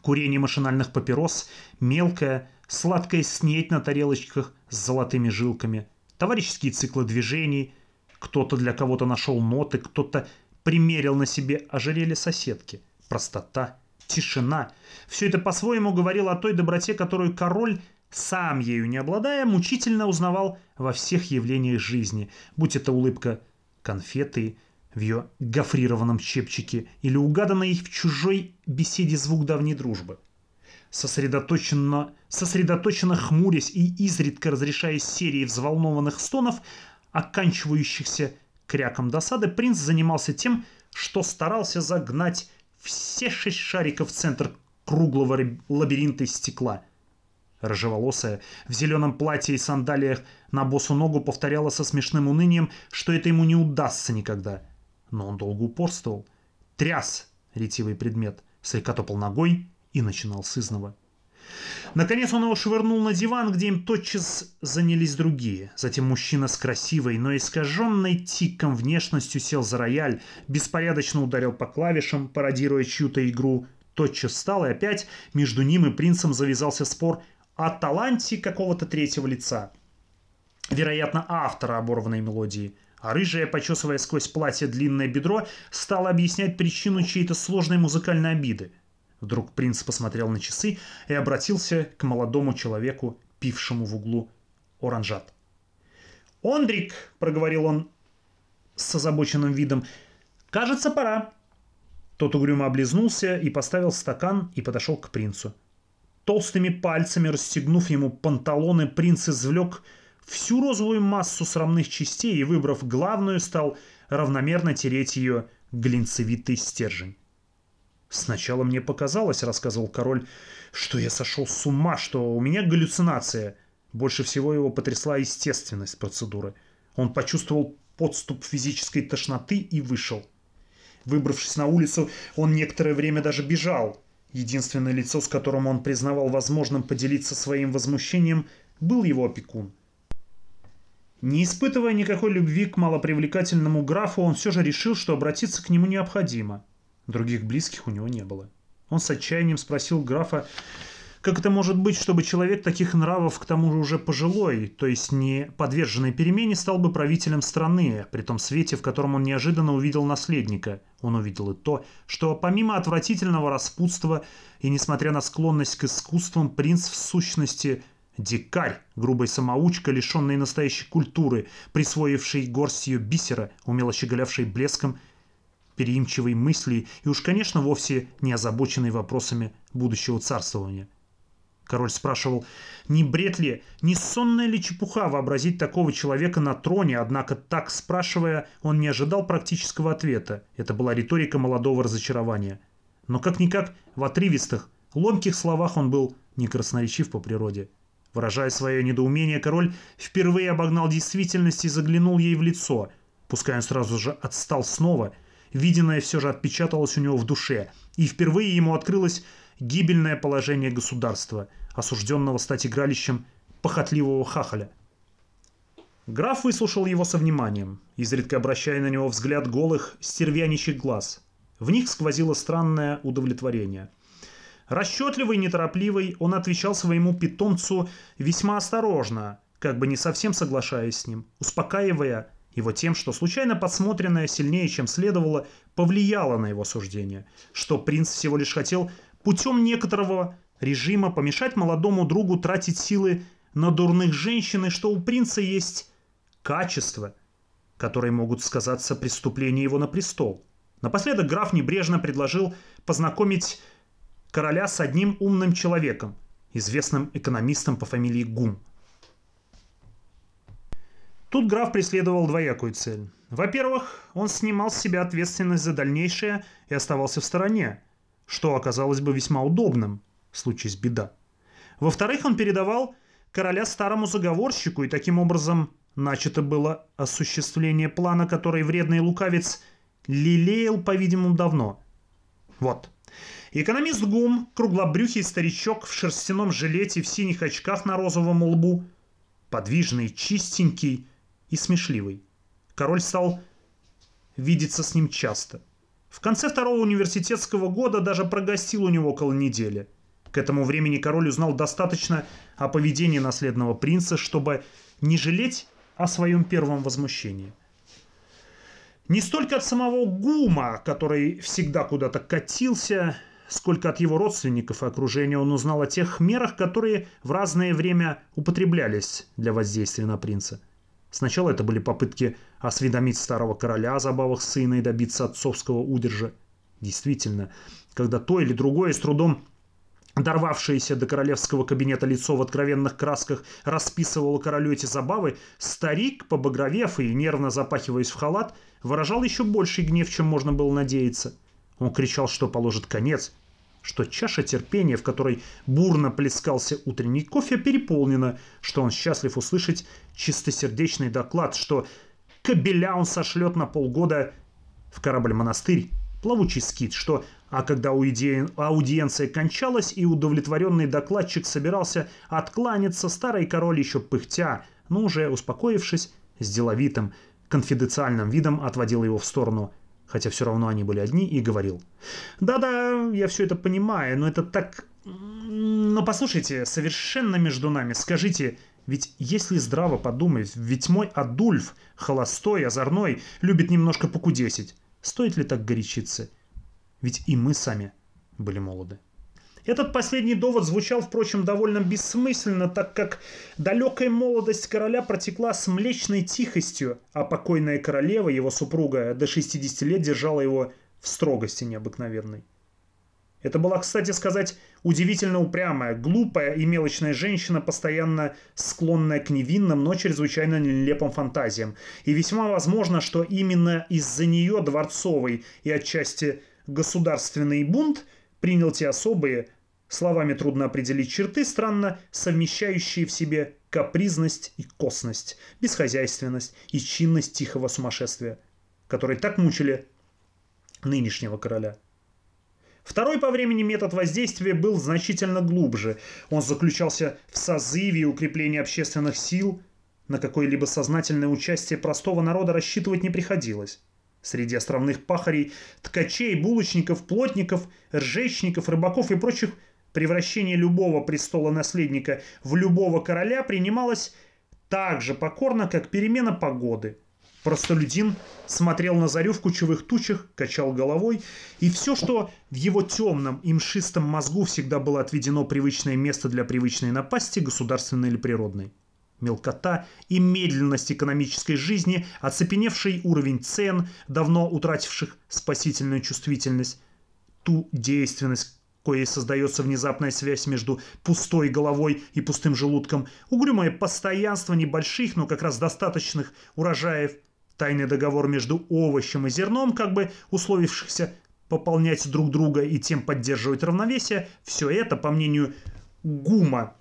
Курение машинальных папирос, мелкая, сладкая снеть на тарелочках с золотыми жилками, товарищеские циклы движений – кто-то для кого-то нашел ноты, кто-то примерил на себе ожерелье соседки. Простота, тишина. Все это по-своему говорило о той доброте, которую король, сам ею не обладая, мучительно узнавал во всех явлениях жизни. Будь это улыбка конфеты в ее гофрированном чепчике или угаданный в чужой беседе звук давней дружбы. Сосредоточенно, сосредоточенно хмурясь и изредка разрешая серии взволнованных стонов, оканчивающихся кряком досады, принц занимался тем, что старался загнать все шесть шариков в центр круглого лабиринта из стекла. Рыжеволосая в зеленом платье и сандалиях на босу ногу повторяла со смешным унынием, что это ему не удастся никогда. Но он долго упорствовал. Тряс ретивый предмет, слегка топал ногой и начинал с изного. Наконец он его швырнул на диван, где им тотчас занялись другие. Затем мужчина с красивой, но искаженной тиком внешностью сел за рояль, беспорядочно ударил по клавишам, пародируя чью-то игру. Тотчас встал, и опять между ним и принцем завязался спор о таланте какого-то третьего лица. Вероятно, автора оборванной мелодии. А рыжая, почесывая сквозь платье длинное бедро, стала объяснять причину чьей-то сложной музыкальной обиды – Вдруг принц посмотрел на часы и обратился к молодому человеку, пившему в углу оранжат. «Ондрик!» — проговорил он с озабоченным видом. «Кажется, пора». Тот угрюмо облизнулся и поставил стакан и подошел к принцу. Толстыми пальцами расстегнув ему панталоны, принц извлек всю розовую массу срамных частей и, выбрав главную, стал равномерно тереть ее глинцевитый стержень. «Сначала мне показалось, — рассказывал король, — что я сошел с ума, что у меня галлюцинация. Больше всего его потрясла естественность процедуры. Он почувствовал подступ физической тошноты и вышел. Выбравшись на улицу, он некоторое время даже бежал. Единственное лицо, с которым он признавал возможным поделиться своим возмущением, был его опекун. Не испытывая никакой любви к малопривлекательному графу, он все же решил, что обратиться к нему необходимо. Других близких у него не было. Он с отчаянием спросил графа, как это может быть, чтобы человек таких нравов, к тому же уже пожилой, то есть не подверженный перемене, стал бы правителем страны, при том свете, в котором он неожиданно увидел наследника. Он увидел и то, что помимо отвратительного распутства и несмотря на склонность к искусствам, принц в сущности дикарь, грубый самоучка, лишенный настоящей культуры, присвоивший горстью бисера, умело щеголявший блеском переимчивой мысли и уж, конечно, вовсе не озабоченный вопросами будущего царствования. Король спрашивал, не бред ли, не сонная ли чепуха вообразить такого человека на троне, однако так спрашивая, он не ожидал практического ответа. Это была риторика молодого разочарования. Но как-никак в отрывистых, ломких словах он был не красноречив по природе. Выражая свое недоумение, король впервые обогнал действительность и заглянул ей в лицо. Пускай он сразу же отстал снова, виденное все же отпечаталось у него в душе, и впервые ему открылось гибельное положение государства, осужденного стать игралищем похотливого хахаля. Граф выслушал его со вниманием, изредка обращая на него взгляд голых, стервяничьих глаз. В них сквозило странное удовлетворение. Расчетливый, неторопливый, он отвечал своему питомцу весьма осторожно, как бы не совсем соглашаясь с ним, успокаивая его тем, что случайно подсмотренное сильнее, чем следовало, повлияло на его суждение, что принц всего лишь хотел путем некоторого режима помешать молодому другу тратить силы на дурных женщин, и что у принца есть качества, которые могут сказаться преступление его на престол. Напоследок граф небрежно предложил познакомить короля с одним умным человеком, известным экономистом по фамилии Гум. Тут граф преследовал двоякую цель. Во-первых, он снимал с себя ответственность за дальнейшее и оставался в стороне – что оказалось бы весьма удобным, случись беда. Во-вторых, он передавал короля старому заговорщику, и таким образом начато было осуществление плана, который вредный лукавец лелеял, по-видимому, давно. Вот. Экономист Гум, круглобрюхий старичок в шерстяном жилете в синих очках на розовом лбу, подвижный, чистенький и смешливый. Король стал видеться с ним часто – в конце второго университетского года даже прогостил у него около недели. К этому времени король узнал достаточно о поведении наследного принца, чтобы не жалеть о своем первом возмущении. Не столько от самого Гума, который всегда куда-то катился, сколько от его родственников и окружения он узнал о тех мерах, которые в разное время употреблялись для воздействия на принца – Сначала это были попытки осведомить старого короля о забавах сына и добиться отцовского удержа. Действительно, когда то или другое с трудом дорвавшееся до королевского кабинета лицо в откровенных красках расписывало королю эти забавы, старик, побагровев и нервно запахиваясь в халат, выражал еще больший гнев, чем можно было надеяться. Он кричал, что положит конец что чаша терпения, в которой бурно плескался утренний кофе, переполнена, что он счастлив услышать чистосердечный доклад, что кобеля он сошлет на полгода в корабль-монастырь, плавучий скит, что а когда аудиенция кончалась и удовлетворенный докладчик собирался откланяться, старый король еще пыхтя, но уже успокоившись, с деловитым, конфиденциальным видом отводил его в сторону – хотя все равно они были одни, и говорил. «Да-да, я все это понимаю, но это так... Но послушайте, совершенно между нами, скажите, ведь если здраво подумать, ведь мой Адульф, холостой, озорной, любит немножко покудесить. Стоит ли так горячиться? Ведь и мы сами были молоды. Этот последний довод звучал, впрочем, довольно бессмысленно, так как далекая молодость короля протекла с млечной тихостью, а покойная королева, его супруга, до 60 лет держала его в строгости необыкновенной. Это была, кстати сказать, удивительно упрямая, глупая и мелочная женщина, постоянно склонная к невинным, но чрезвычайно нелепым фантазиям. И весьма возможно, что именно из-за нее дворцовый и отчасти государственный бунт принял те особые, словами трудно определить черты, странно совмещающие в себе капризность и косность, бесхозяйственность и чинность тихого сумасшествия, которые так мучили нынешнего короля. Второй по времени метод воздействия был значительно глубже. Он заключался в созыве и укреплении общественных сил. На какое-либо сознательное участие простого народа рассчитывать не приходилось. Среди островных пахарей, ткачей, булочников, плотников, ржечников, рыбаков и прочих превращение любого престола наследника в любого короля принималось так же покорно, как перемена погоды – Простолюдин смотрел на зарю в кучевых тучах, качал головой, и все, что в его темном и мшистом мозгу всегда было отведено привычное место для привычной напасти, государственной или природной. Мелкота и медленность экономической жизни, оцепеневший уровень цен, давно утративших спасительную чувствительность, ту действенность, коей создается внезапная связь между пустой головой и пустым желудком, угрюмое постоянство небольших, но как раз достаточных урожаев – Тайный договор между овощем и зерном, как бы условившихся пополнять друг друга и тем поддерживать равновесие, все это, по мнению Гума,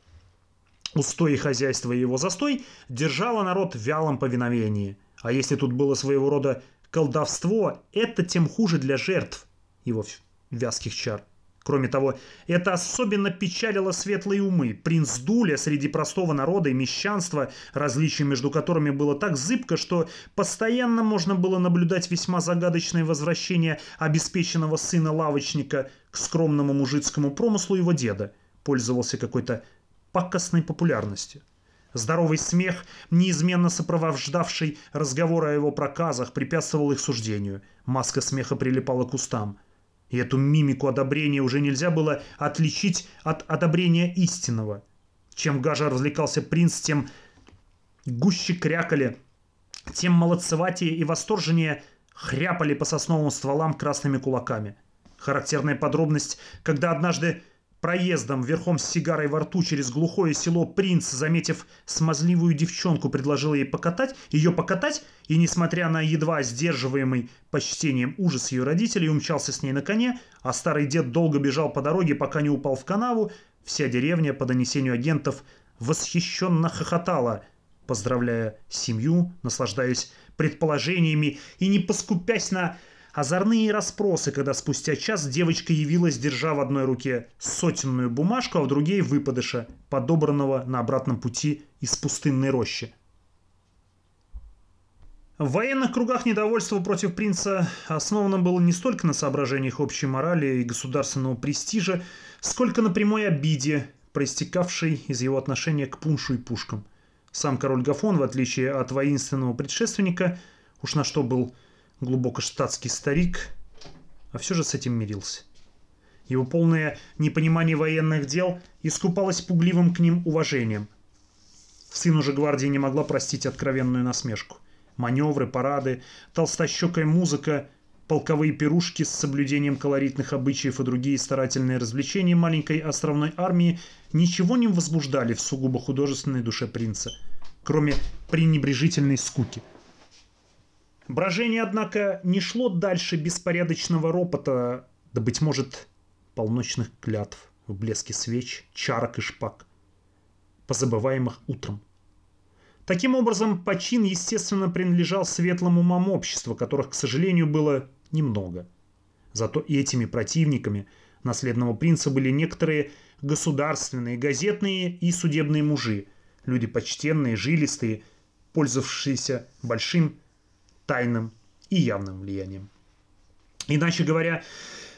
устои хозяйства и его застой, держало народ в вялом повиновении. А если тут было своего рода колдовство, это тем хуже для жертв его вязких чар. Кроме того, это особенно печалило светлые умы. Принц Дуля среди простого народа и мещанства, различие между которыми было так зыбко, что постоянно можно было наблюдать весьма загадочное возвращение обеспеченного сына лавочника к скромному мужицкому промыслу его деда, пользовался какой-то пакостной популярностью. Здоровый смех, неизменно сопровождавший разговоры о его проказах, препятствовал их суждению. Маска смеха прилипала к устам – и эту мимику одобрения уже нельзя было отличить от одобрения истинного. Чем гаже развлекался принц, тем гуще крякали, тем молодцеватее и восторженнее хряпали по сосновым стволам красными кулаками. Характерная подробность, когда однажды Проездом верхом с сигарой во рту через глухое село принц, заметив смазливую девчонку, предложил ей покатать, ее покатать, и, несмотря на едва сдерживаемый почтением ужас ее родителей, умчался с ней на коне, а старый дед долго бежал по дороге, пока не упал в канаву. Вся деревня, по донесению агентов, восхищенно хохотала, поздравляя семью, наслаждаясь предположениями и не поскупясь на Озорные расспросы, когда спустя час девочка явилась, держа в одной руке сотенную бумажку, а в другой выпадыша, подобранного на обратном пути из пустынной рощи. В военных кругах недовольство против принца основано было не столько на соображениях общей морали и государственного престижа, сколько на прямой обиде, проистекавшей из его отношения к пуншу и пушкам. Сам король Гафон, в отличие от воинственного предшественника, уж на что был глубоко штатский старик, а все же с этим мирился. Его полное непонимание военных дел искупалось пугливым к ним уважением. Сын уже гвардии не могла простить откровенную насмешку. Маневры, парады, толстощекая музыка, полковые пирушки с соблюдением колоритных обычаев и другие старательные развлечения маленькой островной армии ничего не возбуждали в сугубо художественной душе принца, кроме пренебрежительной скуки – Брожение, однако, не шло дальше беспорядочного ропота, да, быть может, полночных клятв в блеске свеч, чарок и шпаг, позабываемых утром. Таким образом, почин, естественно, принадлежал светлым умам общества, которых, к сожалению, было немного. Зато и этими противниками наследного принца были некоторые государственные, газетные и судебные мужи, люди почтенные, жилистые, пользовавшиеся большим тайным и явным влиянием. Иначе говоря,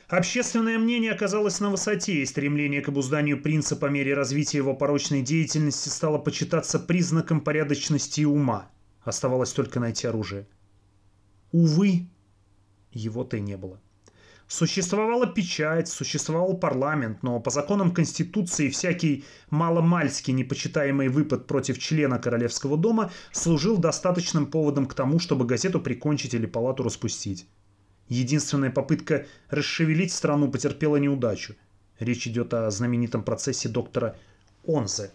Общественное мнение оказалось на высоте, и стремление к обузданию принца по мере развития его порочной деятельности стало почитаться признаком порядочности и ума. Оставалось только найти оружие. Увы, его-то и не было. Существовала печать, существовал парламент, но по законам Конституции всякий маломальский непочитаемый выпад против члена Королевского дома служил достаточным поводом к тому, чтобы газету прикончить или палату распустить. Единственная попытка расшевелить страну потерпела неудачу. Речь идет о знаменитом процессе доктора Онзе.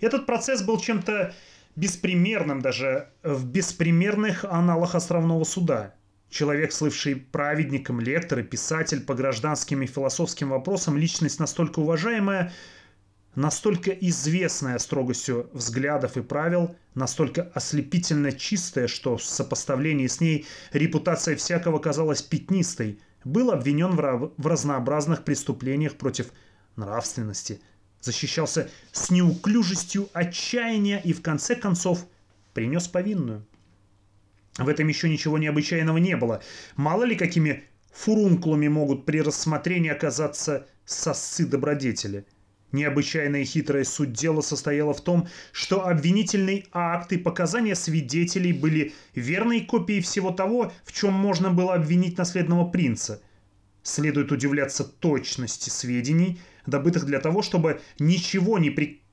Этот процесс был чем-то беспримерным даже в беспримерных аналах островного суда – Человек, слывший праведником, лектор и писатель по гражданским и философским вопросам, личность настолько уважаемая, настолько известная строгостью взглядов и правил, настолько ослепительно чистая, что в сопоставлении с ней репутация всякого казалась пятнистой, был обвинен в разнообразных преступлениях против нравственности, защищался с неуклюжестью отчаяния и в конце концов принес повинную. В этом еще ничего необычайного не было. Мало ли какими фурункулами могут при рассмотрении оказаться сосцы добродетели. Необычайная хитрая суть дела состояла в том, что обвинительный акт и показания свидетелей были верной копией всего того, в чем можно было обвинить наследного принца. Следует удивляться точности сведений, добытых для того, чтобы ничего не при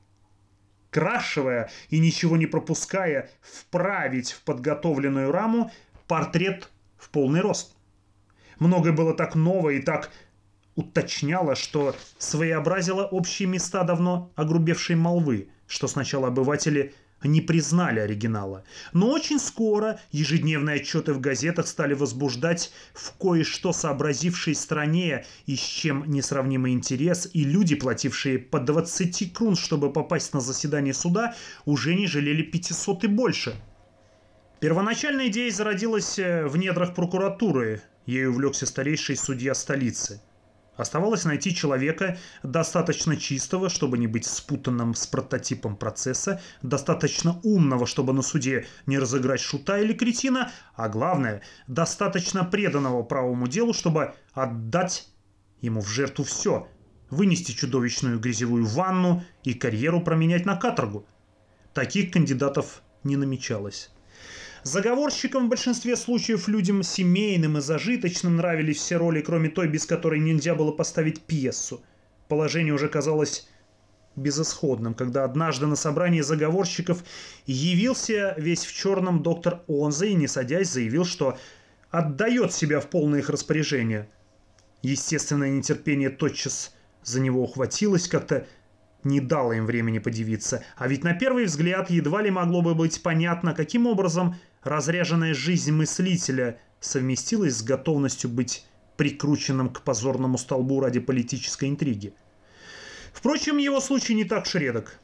крашивая и ничего не пропуская, вправить в подготовленную раму портрет в полный рост. Многое было так ново и так уточняло, что своеобразило общие места давно огрубевшей молвы, что сначала обыватели не признали оригинала. Но очень скоро ежедневные отчеты в газетах стали возбуждать в кое-что сообразившей стране и с чем несравнимый интерес, и люди, платившие по 20 крун, чтобы попасть на заседание суда, уже не жалели 500 и больше. Первоначальная идея зародилась э, в недрах прокуратуры. Ею увлекся старейший судья столицы – Оставалось найти человека достаточно чистого, чтобы не быть спутанным с прототипом процесса, достаточно умного, чтобы на суде не разыграть шута или кретина, а главное, достаточно преданного правому делу, чтобы отдать ему в жертву все, вынести чудовищную грязевую ванну и карьеру променять на каторгу. Таких кандидатов не намечалось. Заговорщикам в большинстве случаев людям семейным и зажиточным нравились все роли, кроме той, без которой нельзя было поставить пьесу. Положение уже казалось безысходным, когда однажды на собрании заговорщиков явился весь в черном доктор Онзе и, не садясь, заявил, что отдает себя в полное их распоряжение. Естественное нетерпение тотчас за него ухватилось, как-то не дало им времени подивиться, а ведь на первый взгляд едва ли могло бы быть понятно, каким образом разряженная жизнь мыслителя совместилась с готовностью быть прикрученным к позорному столбу ради политической интриги. Впрочем, его случай не так шредок.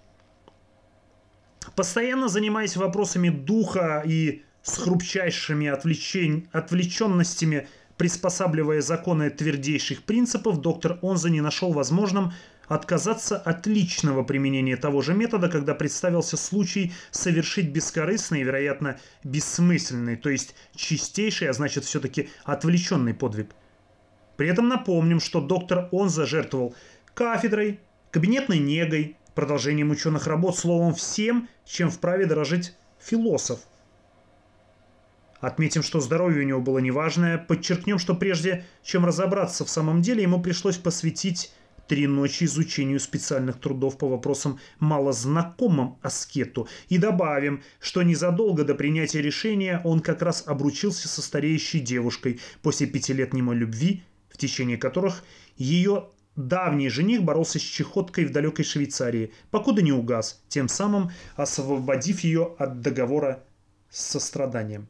Постоянно занимаясь вопросами духа и с хрупчайшими отвлечен... отвлеченностями, приспосабливая законы твердейших принципов, доктор Онза не нашел возможным отказаться от личного применения того же метода, когда представился случай совершить бескорыстный и, вероятно, бессмысленный, то есть чистейший, а значит все-таки отвлеченный подвиг. При этом напомним, что доктор он зажертвовал кафедрой, кабинетной негой, продолжением ученых работ, словом, всем, чем вправе дорожить философ. Отметим, что здоровье у него было неважное, подчеркнем, что прежде чем разобраться в самом деле, ему пришлось посвятить три ночи изучению специальных трудов по вопросам малознакомым аскету. И добавим, что незадолго до принятия решения он как раз обручился со стареющей девушкой после пяти лет немой любви, в течение которых ее давний жених боролся с чехоткой в далекой Швейцарии, покуда не угас, тем самым освободив ее от договора с состраданием.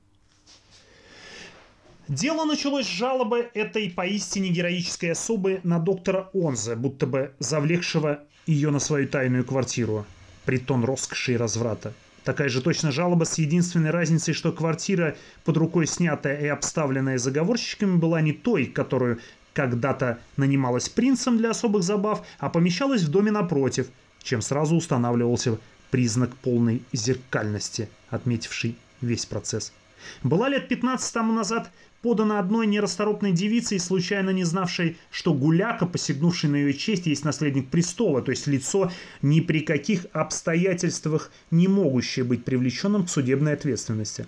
Дело началось с жалобы этой поистине героической особы на доктора Онзе, будто бы завлекшего ее на свою тайную квартиру. Притон роскоши и разврата. Такая же точно жалоба с единственной разницей, что квартира, под рукой снятая и обставленная заговорщиками, была не той, которую когда-то нанималась принцем для особых забав, а помещалась в доме напротив, чем сразу устанавливался признак полной зеркальности, отметивший весь процесс. Была лет 15 тому назад подана одной нерасторопной девицей, случайно не знавшей, что гуляка, посягнувший на ее честь, есть наследник престола, то есть лицо ни при каких обстоятельствах не могущее быть привлеченным к судебной ответственности.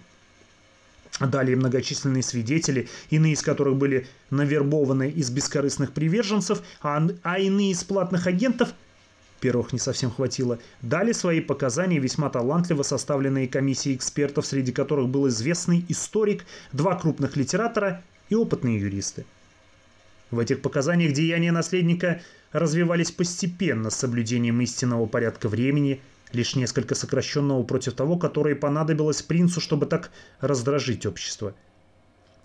Далее многочисленные свидетели, иные из которых были навербованы из бескорыстных приверженцев, а, а иные из платных агентов, первых не совсем хватило, дали свои показания весьма талантливо составленные комиссией экспертов, среди которых был известный историк, два крупных литератора и опытные юристы. В этих показаниях деяния наследника развивались постепенно с соблюдением истинного порядка времени – лишь несколько сокращенного против того, которое понадобилось принцу, чтобы так раздражить общество.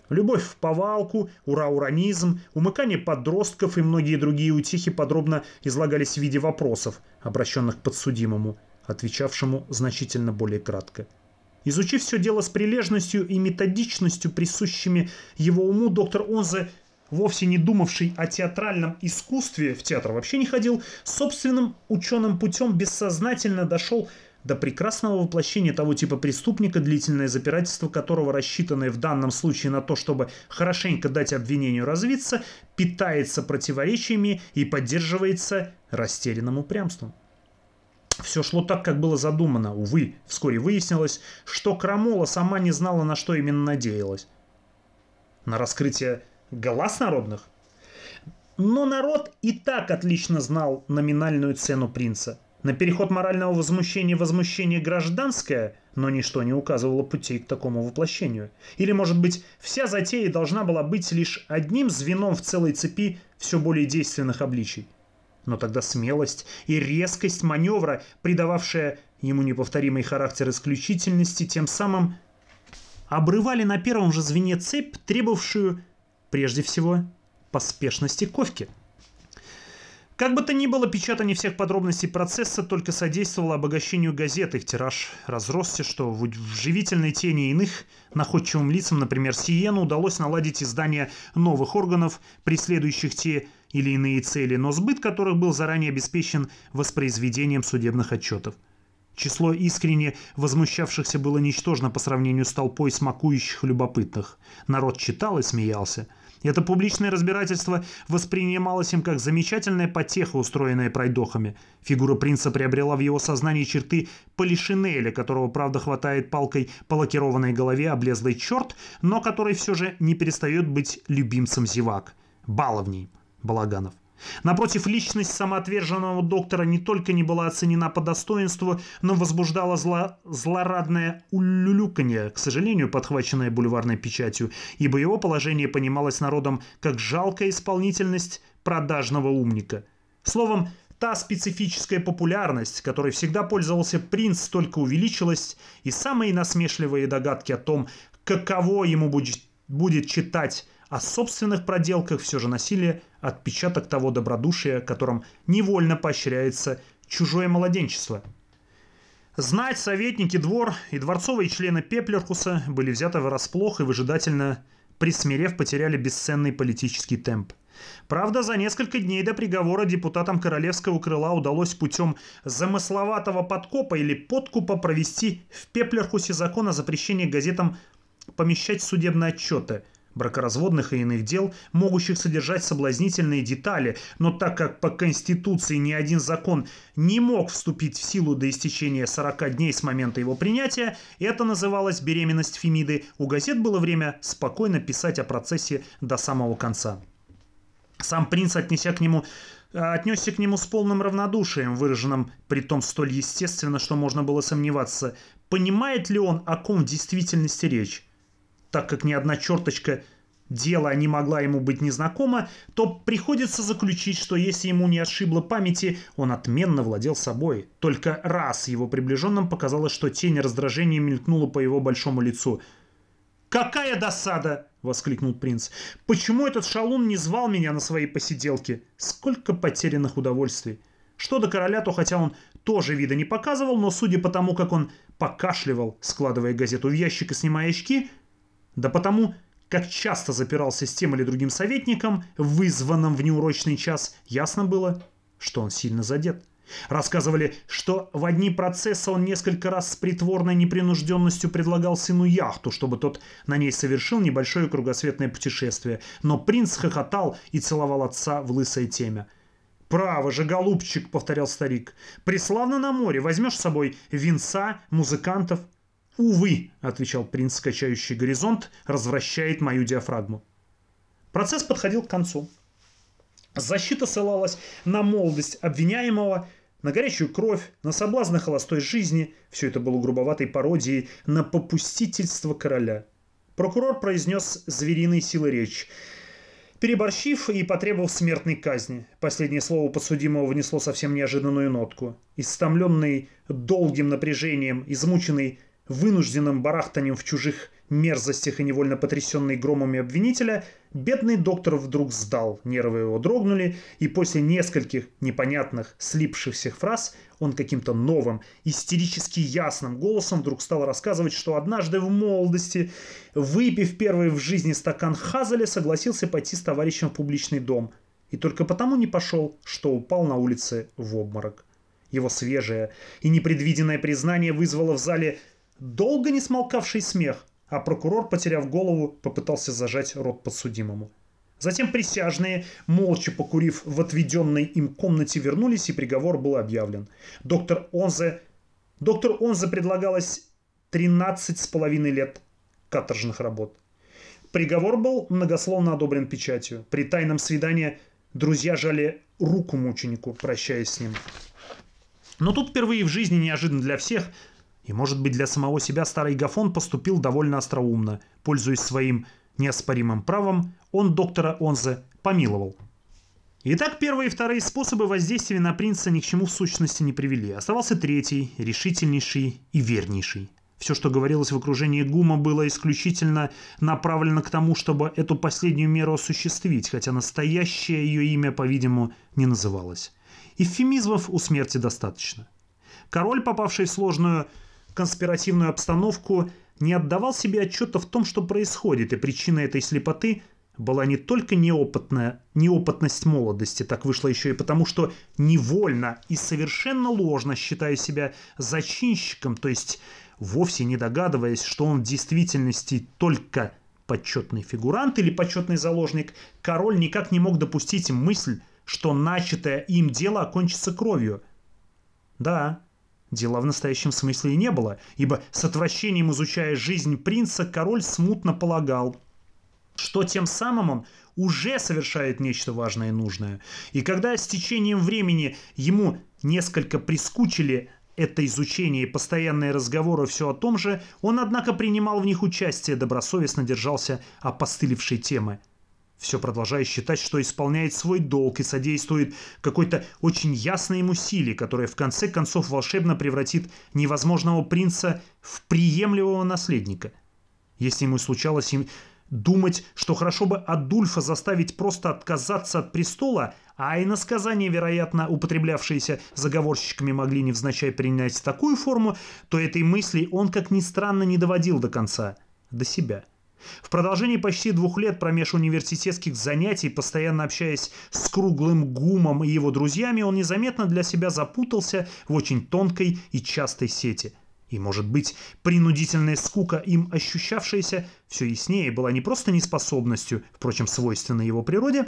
Любовь в повалку, ура-уранизм, умыкание подростков и многие другие утихи подробно излагались в виде вопросов, обращенных к подсудимому, отвечавшему значительно более кратко. Изучив все дело с прилежностью и методичностью, присущими его уму, доктор Онзе вовсе не думавший о театральном искусстве, в театр вообще не ходил, собственным ученым путем бессознательно дошел до прекрасного воплощения того типа преступника, длительное запирательство которого, рассчитанное в данном случае на то, чтобы хорошенько дать обвинению развиться, питается противоречиями и поддерживается растерянным упрямством. Все шло так, как было задумано. Увы, вскоре выяснилось, что Крамола сама не знала, на что именно надеялась. На раскрытие глаз народных. Но народ и так отлично знал номинальную цену принца. На переход морального возмущения возмущение гражданское, но ничто не указывало путей к такому воплощению. Или, может быть, вся затея должна была быть лишь одним звеном в целой цепи все более действенных обличий. Но тогда смелость и резкость маневра, придававшая ему неповторимый характер исключительности, тем самым обрывали на первом же звене цепь, требовавшую Прежде всего, поспешности Ковки. Как бы то ни было, печатание всех подробностей процесса только содействовало обогащению газет. Их тираж разросся, что в живительной тени иных находчивым лицам, например, Сиену, удалось наладить издание новых органов, преследующих те или иные цели, но сбыт которых был заранее обеспечен воспроизведением судебных отчетов. Число искренне возмущавшихся было ничтожно по сравнению с толпой смакующих любопытных. Народ читал и смеялся – это публичное разбирательство воспринималось им как замечательная потеха, устроенная пройдохами. Фигура принца приобрела в его сознании черты Полишинеля, которого, правда, хватает палкой по лакированной голове облезлый черт, но который все же не перестает быть любимцем зевак. Баловней Балаганов. Напротив, личность самоотверженного доктора не только не была оценена по достоинству, но возбуждала зло... злорадное улюлюканье, к сожалению, подхваченное бульварной печатью, ибо его положение понималось народом как жалкая исполнительность продажного умника. Словом, та специфическая популярность, которой всегда пользовался принц, только увеличилась, и самые насмешливые догадки о том, каково ему будет, будет читать о собственных проделках все же носили отпечаток того добродушия, которым невольно поощряется чужое младенчество. Знать, советники, двор и дворцовые члены Пеплеркуса были взяты врасплох и выжидательно, присмирев, потеряли бесценный политический темп. Правда, за несколько дней до приговора депутатам королевского крыла удалось путем замысловатого подкопа или подкупа провести в Пеплерхусе закон о запрещении газетам помещать судебные отчеты – бракоразводных и иных дел, могущих содержать соблазнительные детали, но так как по Конституции ни один закон не мог вступить в силу до истечения 40 дней с момента его принятия, это называлось беременность Фемиды, у газет было время спокойно писать о процессе до самого конца. Сам принц, отнеся к нему отнесся к нему с полным равнодушием, выраженным при том столь естественно, что можно было сомневаться, понимает ли он, о ком в действительности речь так как ни одна черточка дела не могла ему быть незнакома, то приходится заключить, что если ему не ошибло памяти, он отменно владел собой. Только раз его приближенным показалось, что тень раздражения мелькнула по его большому лицу. «Какая досада!» — воскликнул принц. «Почему этот шалун не звал меня на свои посиделки? Сколько потерянных удовольствий!» Что до короля, то хотя он тоже вида не показывал, но судя по тому, как он покашливал, складывая газету в ящик и снимая очки, да потому, как часто запирался с тем или другим советником, вызванным в неурочный час, ясно было, что он сильно задет. Рассказывали, что в одни процесса он несколько раз с притворной непринужденностью предлагал сыну яхту, чтобы тот на ней совершил небольшое кругосветное путешествие. Но принц хохотал и целовал отца в лысое темя. «Право же, голубчик», — повторял старик, — «преславно на море, возьмешь с собой винца, музыкантов, «Увы», — отвечал принц, качающий горизонт, развращает мою диафрагму. Процесс подходил к концу. Защита ссылалась на молодость обвиняемого, на горячую кровь, на соблазны холостой жизни. Все это было грубоватой пародией на попустительство короля. Прокурор произнес звериной силы речь переборщив и потребовав смертной казни. Последнее слово подсудимого внесло совсем неожиданную нотку. Истомленный долгим напряжением, измученный вынужденным барахтанием в чужих мерзостях и невольно потрясенный громами обвинителя, бедный доктор вдруг сдал, нервы его дрогнули, и после нескольких непонятных, слипшихся фраз он каким-то новым, истерически ясным голосом вдруг стал рассказывать, что однажды в молодости, выпив первый в жизни стакан Хазеля, согласился пойти с товарищем в публичный дом. И только потому не пошел, что упал на улице в обморок. Его свежее и непредвиденное признание вызвало в зале долго не смолкавший смех, а прокурор, потеряв голову, попытался зажать рот подсудимому. Затем присяжные, молча покурив в отведенной им комнате, вернулись, и приговор был объявлен. Доктор Онзе, доктор Онзе предлагалось 13 с половиной лет каторжных работ. Приговор был многословно одобрен печатью. При тайном свидании друзья жали руку мученику, прощаясь с ним. Но тут впервые в жизни, неожиданно для всех, и, может быть, для самого себя старый Гафон поступил довольно остроумно. Пользуясь своим неоспоримым правом, он доктора Онзе помиловал. Итак, первые и вторые способы воздействия на принца ни к чему в сущности не привели. Оставался третий, решительнейший и вернейший. Все, что говорилось в окружении Гума, было исключительно направлено к тому, чтобы эту последнюю меру осуществить, хотя настоящее ее имя, по-видимому, не называлось. Эвфемизмов у смерти достаточно. Король, попавший в сложную конспиративную обстановку, не отдавал себе отчета в том, что происходит, и причина этой слепоты была не только неопытная, неопытность молодости, так вышло еще и потому, что невольно и совершенно ложно считая себя зачинщиком, то есть вовсе не догадываясь, что он в действительности только почетный фигурант или почетный заложник, король никак не мог допустить мысль, что начатое им дело окончится кровью. Да, Дела в настоящем смысле и не было, ибо с отвращением изучая жизнь принца, король смутно полагал, что тем самым он уже совершает нечто важное и нужное. И когда с течением времени ему несколько прискучили это изучение и постоянные разговоры все о том же, он, однако, принимал в них участие, добросовестно держался опостылевшей темы – все продолжая считать, что исполняет свой долг и содействует какой-то очень ясной ему силе, которая в конце концов волшебно превратит невозможного принца в приемлемого наследника. Если ему случалось им думать, что хорошо бы Адульфа заставить просто отказаться от престола, а и насказания, вероятно, употреблявшиеся заговорщиками могли невзначай принять такую форму, то этой мысли он, как ни странно, не доводил до конца, до себя – в продолжении почти двух лет промеж университетских занятий, постоянно общаясь с круглым гумом и его друзьями, он незаметно для себя запутался в очень тонкой и частой сети. И, может быть, принудительная скука, им ощущавшаяся, все яснее была не просто неспособностью, впрочем, свойственной его природе,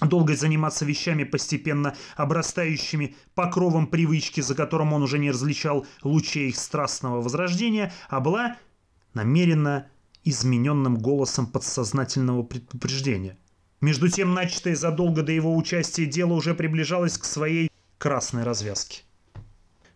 долго заниматься вещами, постепенно обрастающими покровом привычки, за которым он уже не различал лучей их страстного возрождения, а была намеренно измененным голосом подсознательного предупреждения. Между тем, начатое задолго до его участия дело уже приближалось к своей красной развязке.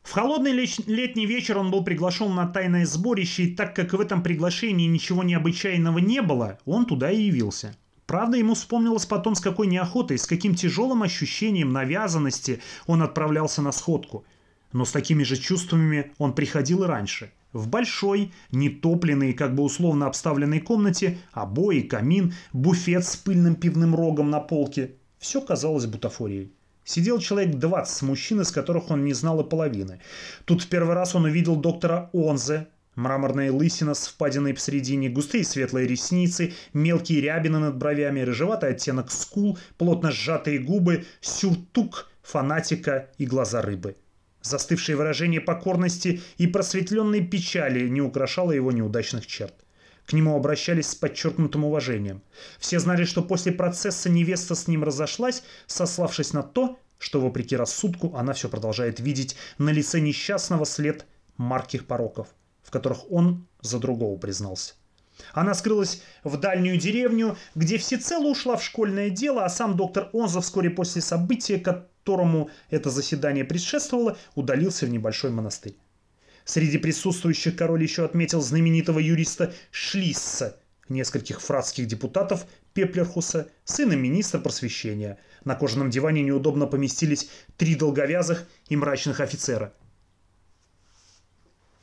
В холодный летний вечер он был приглашен на тайное сборище, и так как в этом приглашении ничего необычайного не было, он туда и явился. Правда, ему вспомнилось потом, с какой неохотой, с каким тяжелым ощущением навязанности он отправлялся на сходку. Но с такими же чувствами он приходил и раньше – в большой, нетопленной, как бы условно обставленной комнате обои, камин, буфет с пыльным пивным рогом на полке. Все казалось бутафорией. Сидел человек 20 мужчин, из которых он не знал и половины. Тут в первый раз он увидел доктора Онзе, Мраморная лысина с впадиной посередине, густые светлые ресницы, мелкие рябины над бровями, рыжеватый оттенок скул, плотно сжатые губы, сюртук фанатика и глаза рыбы – Застывшее выражение покорности и просветленной печали не украшало его неудачных черт. К нему обращались с подчеркнутым уважением. Все знали, что после процесса невеста с ним разошлась, сославшись на то, что, вопреки рассудку, она все продолжает видеть на лице несчастного след марких пороков. в которых он за другого признался. Она скрылась в дальнюю деревню, где всецело ушла в школьное дело, а сам доктор Онза вскоре после события, которому это заседание предшествовало, удалился в небольшой монастырь. Среди присутствующих король еще отметил знаменитого юриста Шлисса, нескольких фратских депутатов Пеплерхуса, сына министра просвещения. На кожаном диване неудобно поместились три долговязых и мрачных офицера –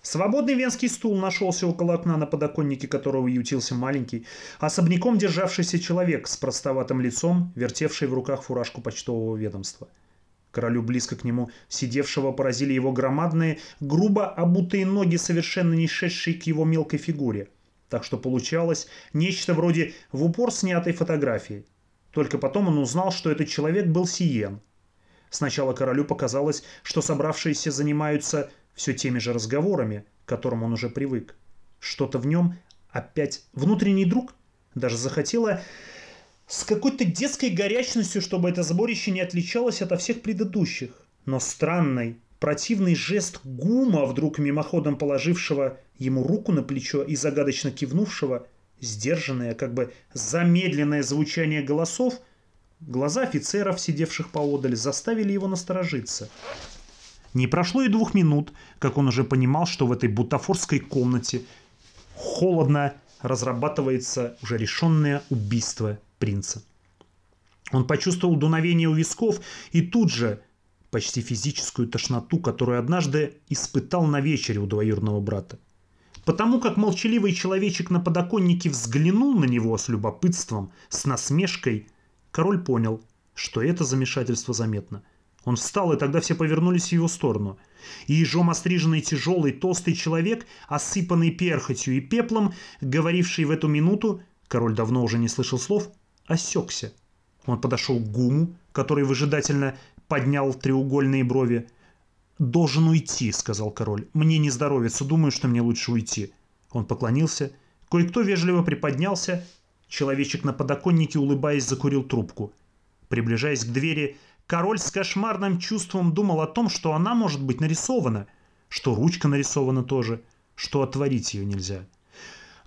Свободный венский стул нашелся около окна, на подоконнике которого ютился маленький, особняком державшийся человек с простоватым лицом, вертевший в руках фуражку почтового ведомства. Королю близко к нему сидевшего поразили его громадные, грубо обутые ноги, совершенно не шедшие к его мелкой фигуре. Так что получалось нечто вроде в упор снятой фотографии. Только потом он узнал, что этот человек был Сиен. Сначала королю показалось, что собравшиеся занимаются все теми же разговорами, к которым он уже привык. Что-то в нем опять внутренний друг даже захотела с какой-то детской горячностью, чтобы это сборище не отличалось от всех предыдущих. Но странный, противный жест гума, вдруг мимоходом положившего ему руку на плечо и загадочно кивнувшего, сдержанное, как бы замедленное звучание голосов, глаза офицеров, сидевших поодаль, заставили его насторожиться. Не прошло и двух минут, как он уже понимал, что в этой бутафорской комнате холодно разрабатывается уже решенное убийство принца. Он почувствовал дуновение у висков и тут же почти физическую тошноту, которую однажды испытал на вечере у двоюродного брата. Потому как молчаливый человечек на подоконнике взглянул на него с любопытством, с насмешкой, король понял, что это замешательство заметно – он встал, и тогда все повернулись в его сторону. И ежом остриженный тяжелый толстый человек, осыпанный перхотью и пеплом, говоривший в эту минуту, король давно уже не слышал слов, осекся. Он подошел к гуму, который выжидательно поднял треугольные брови. «Должен уйти», — сказал король. «Мне не здоровится, думаю, что мне лучше уйти». Он поклонился. Кое-кто вежливо приподнялся. Человечек на подоконнике, улыбаясь, закурил трубку. Приближаясь к двери, Король с кошмарным чувством думал о том, что она может быть нарисована, что ручка нарисована тоже, что отворить ее нельзя.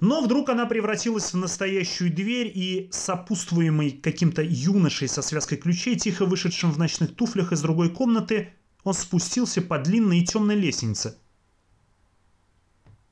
Но вдруг она превратилась в настоящую дверь, и сопутствуемый каким-то юношей со связкой ключей, тихо вышедшим в ночных туфлях из другой комнаты, он спустился по длинной и темной лестнице –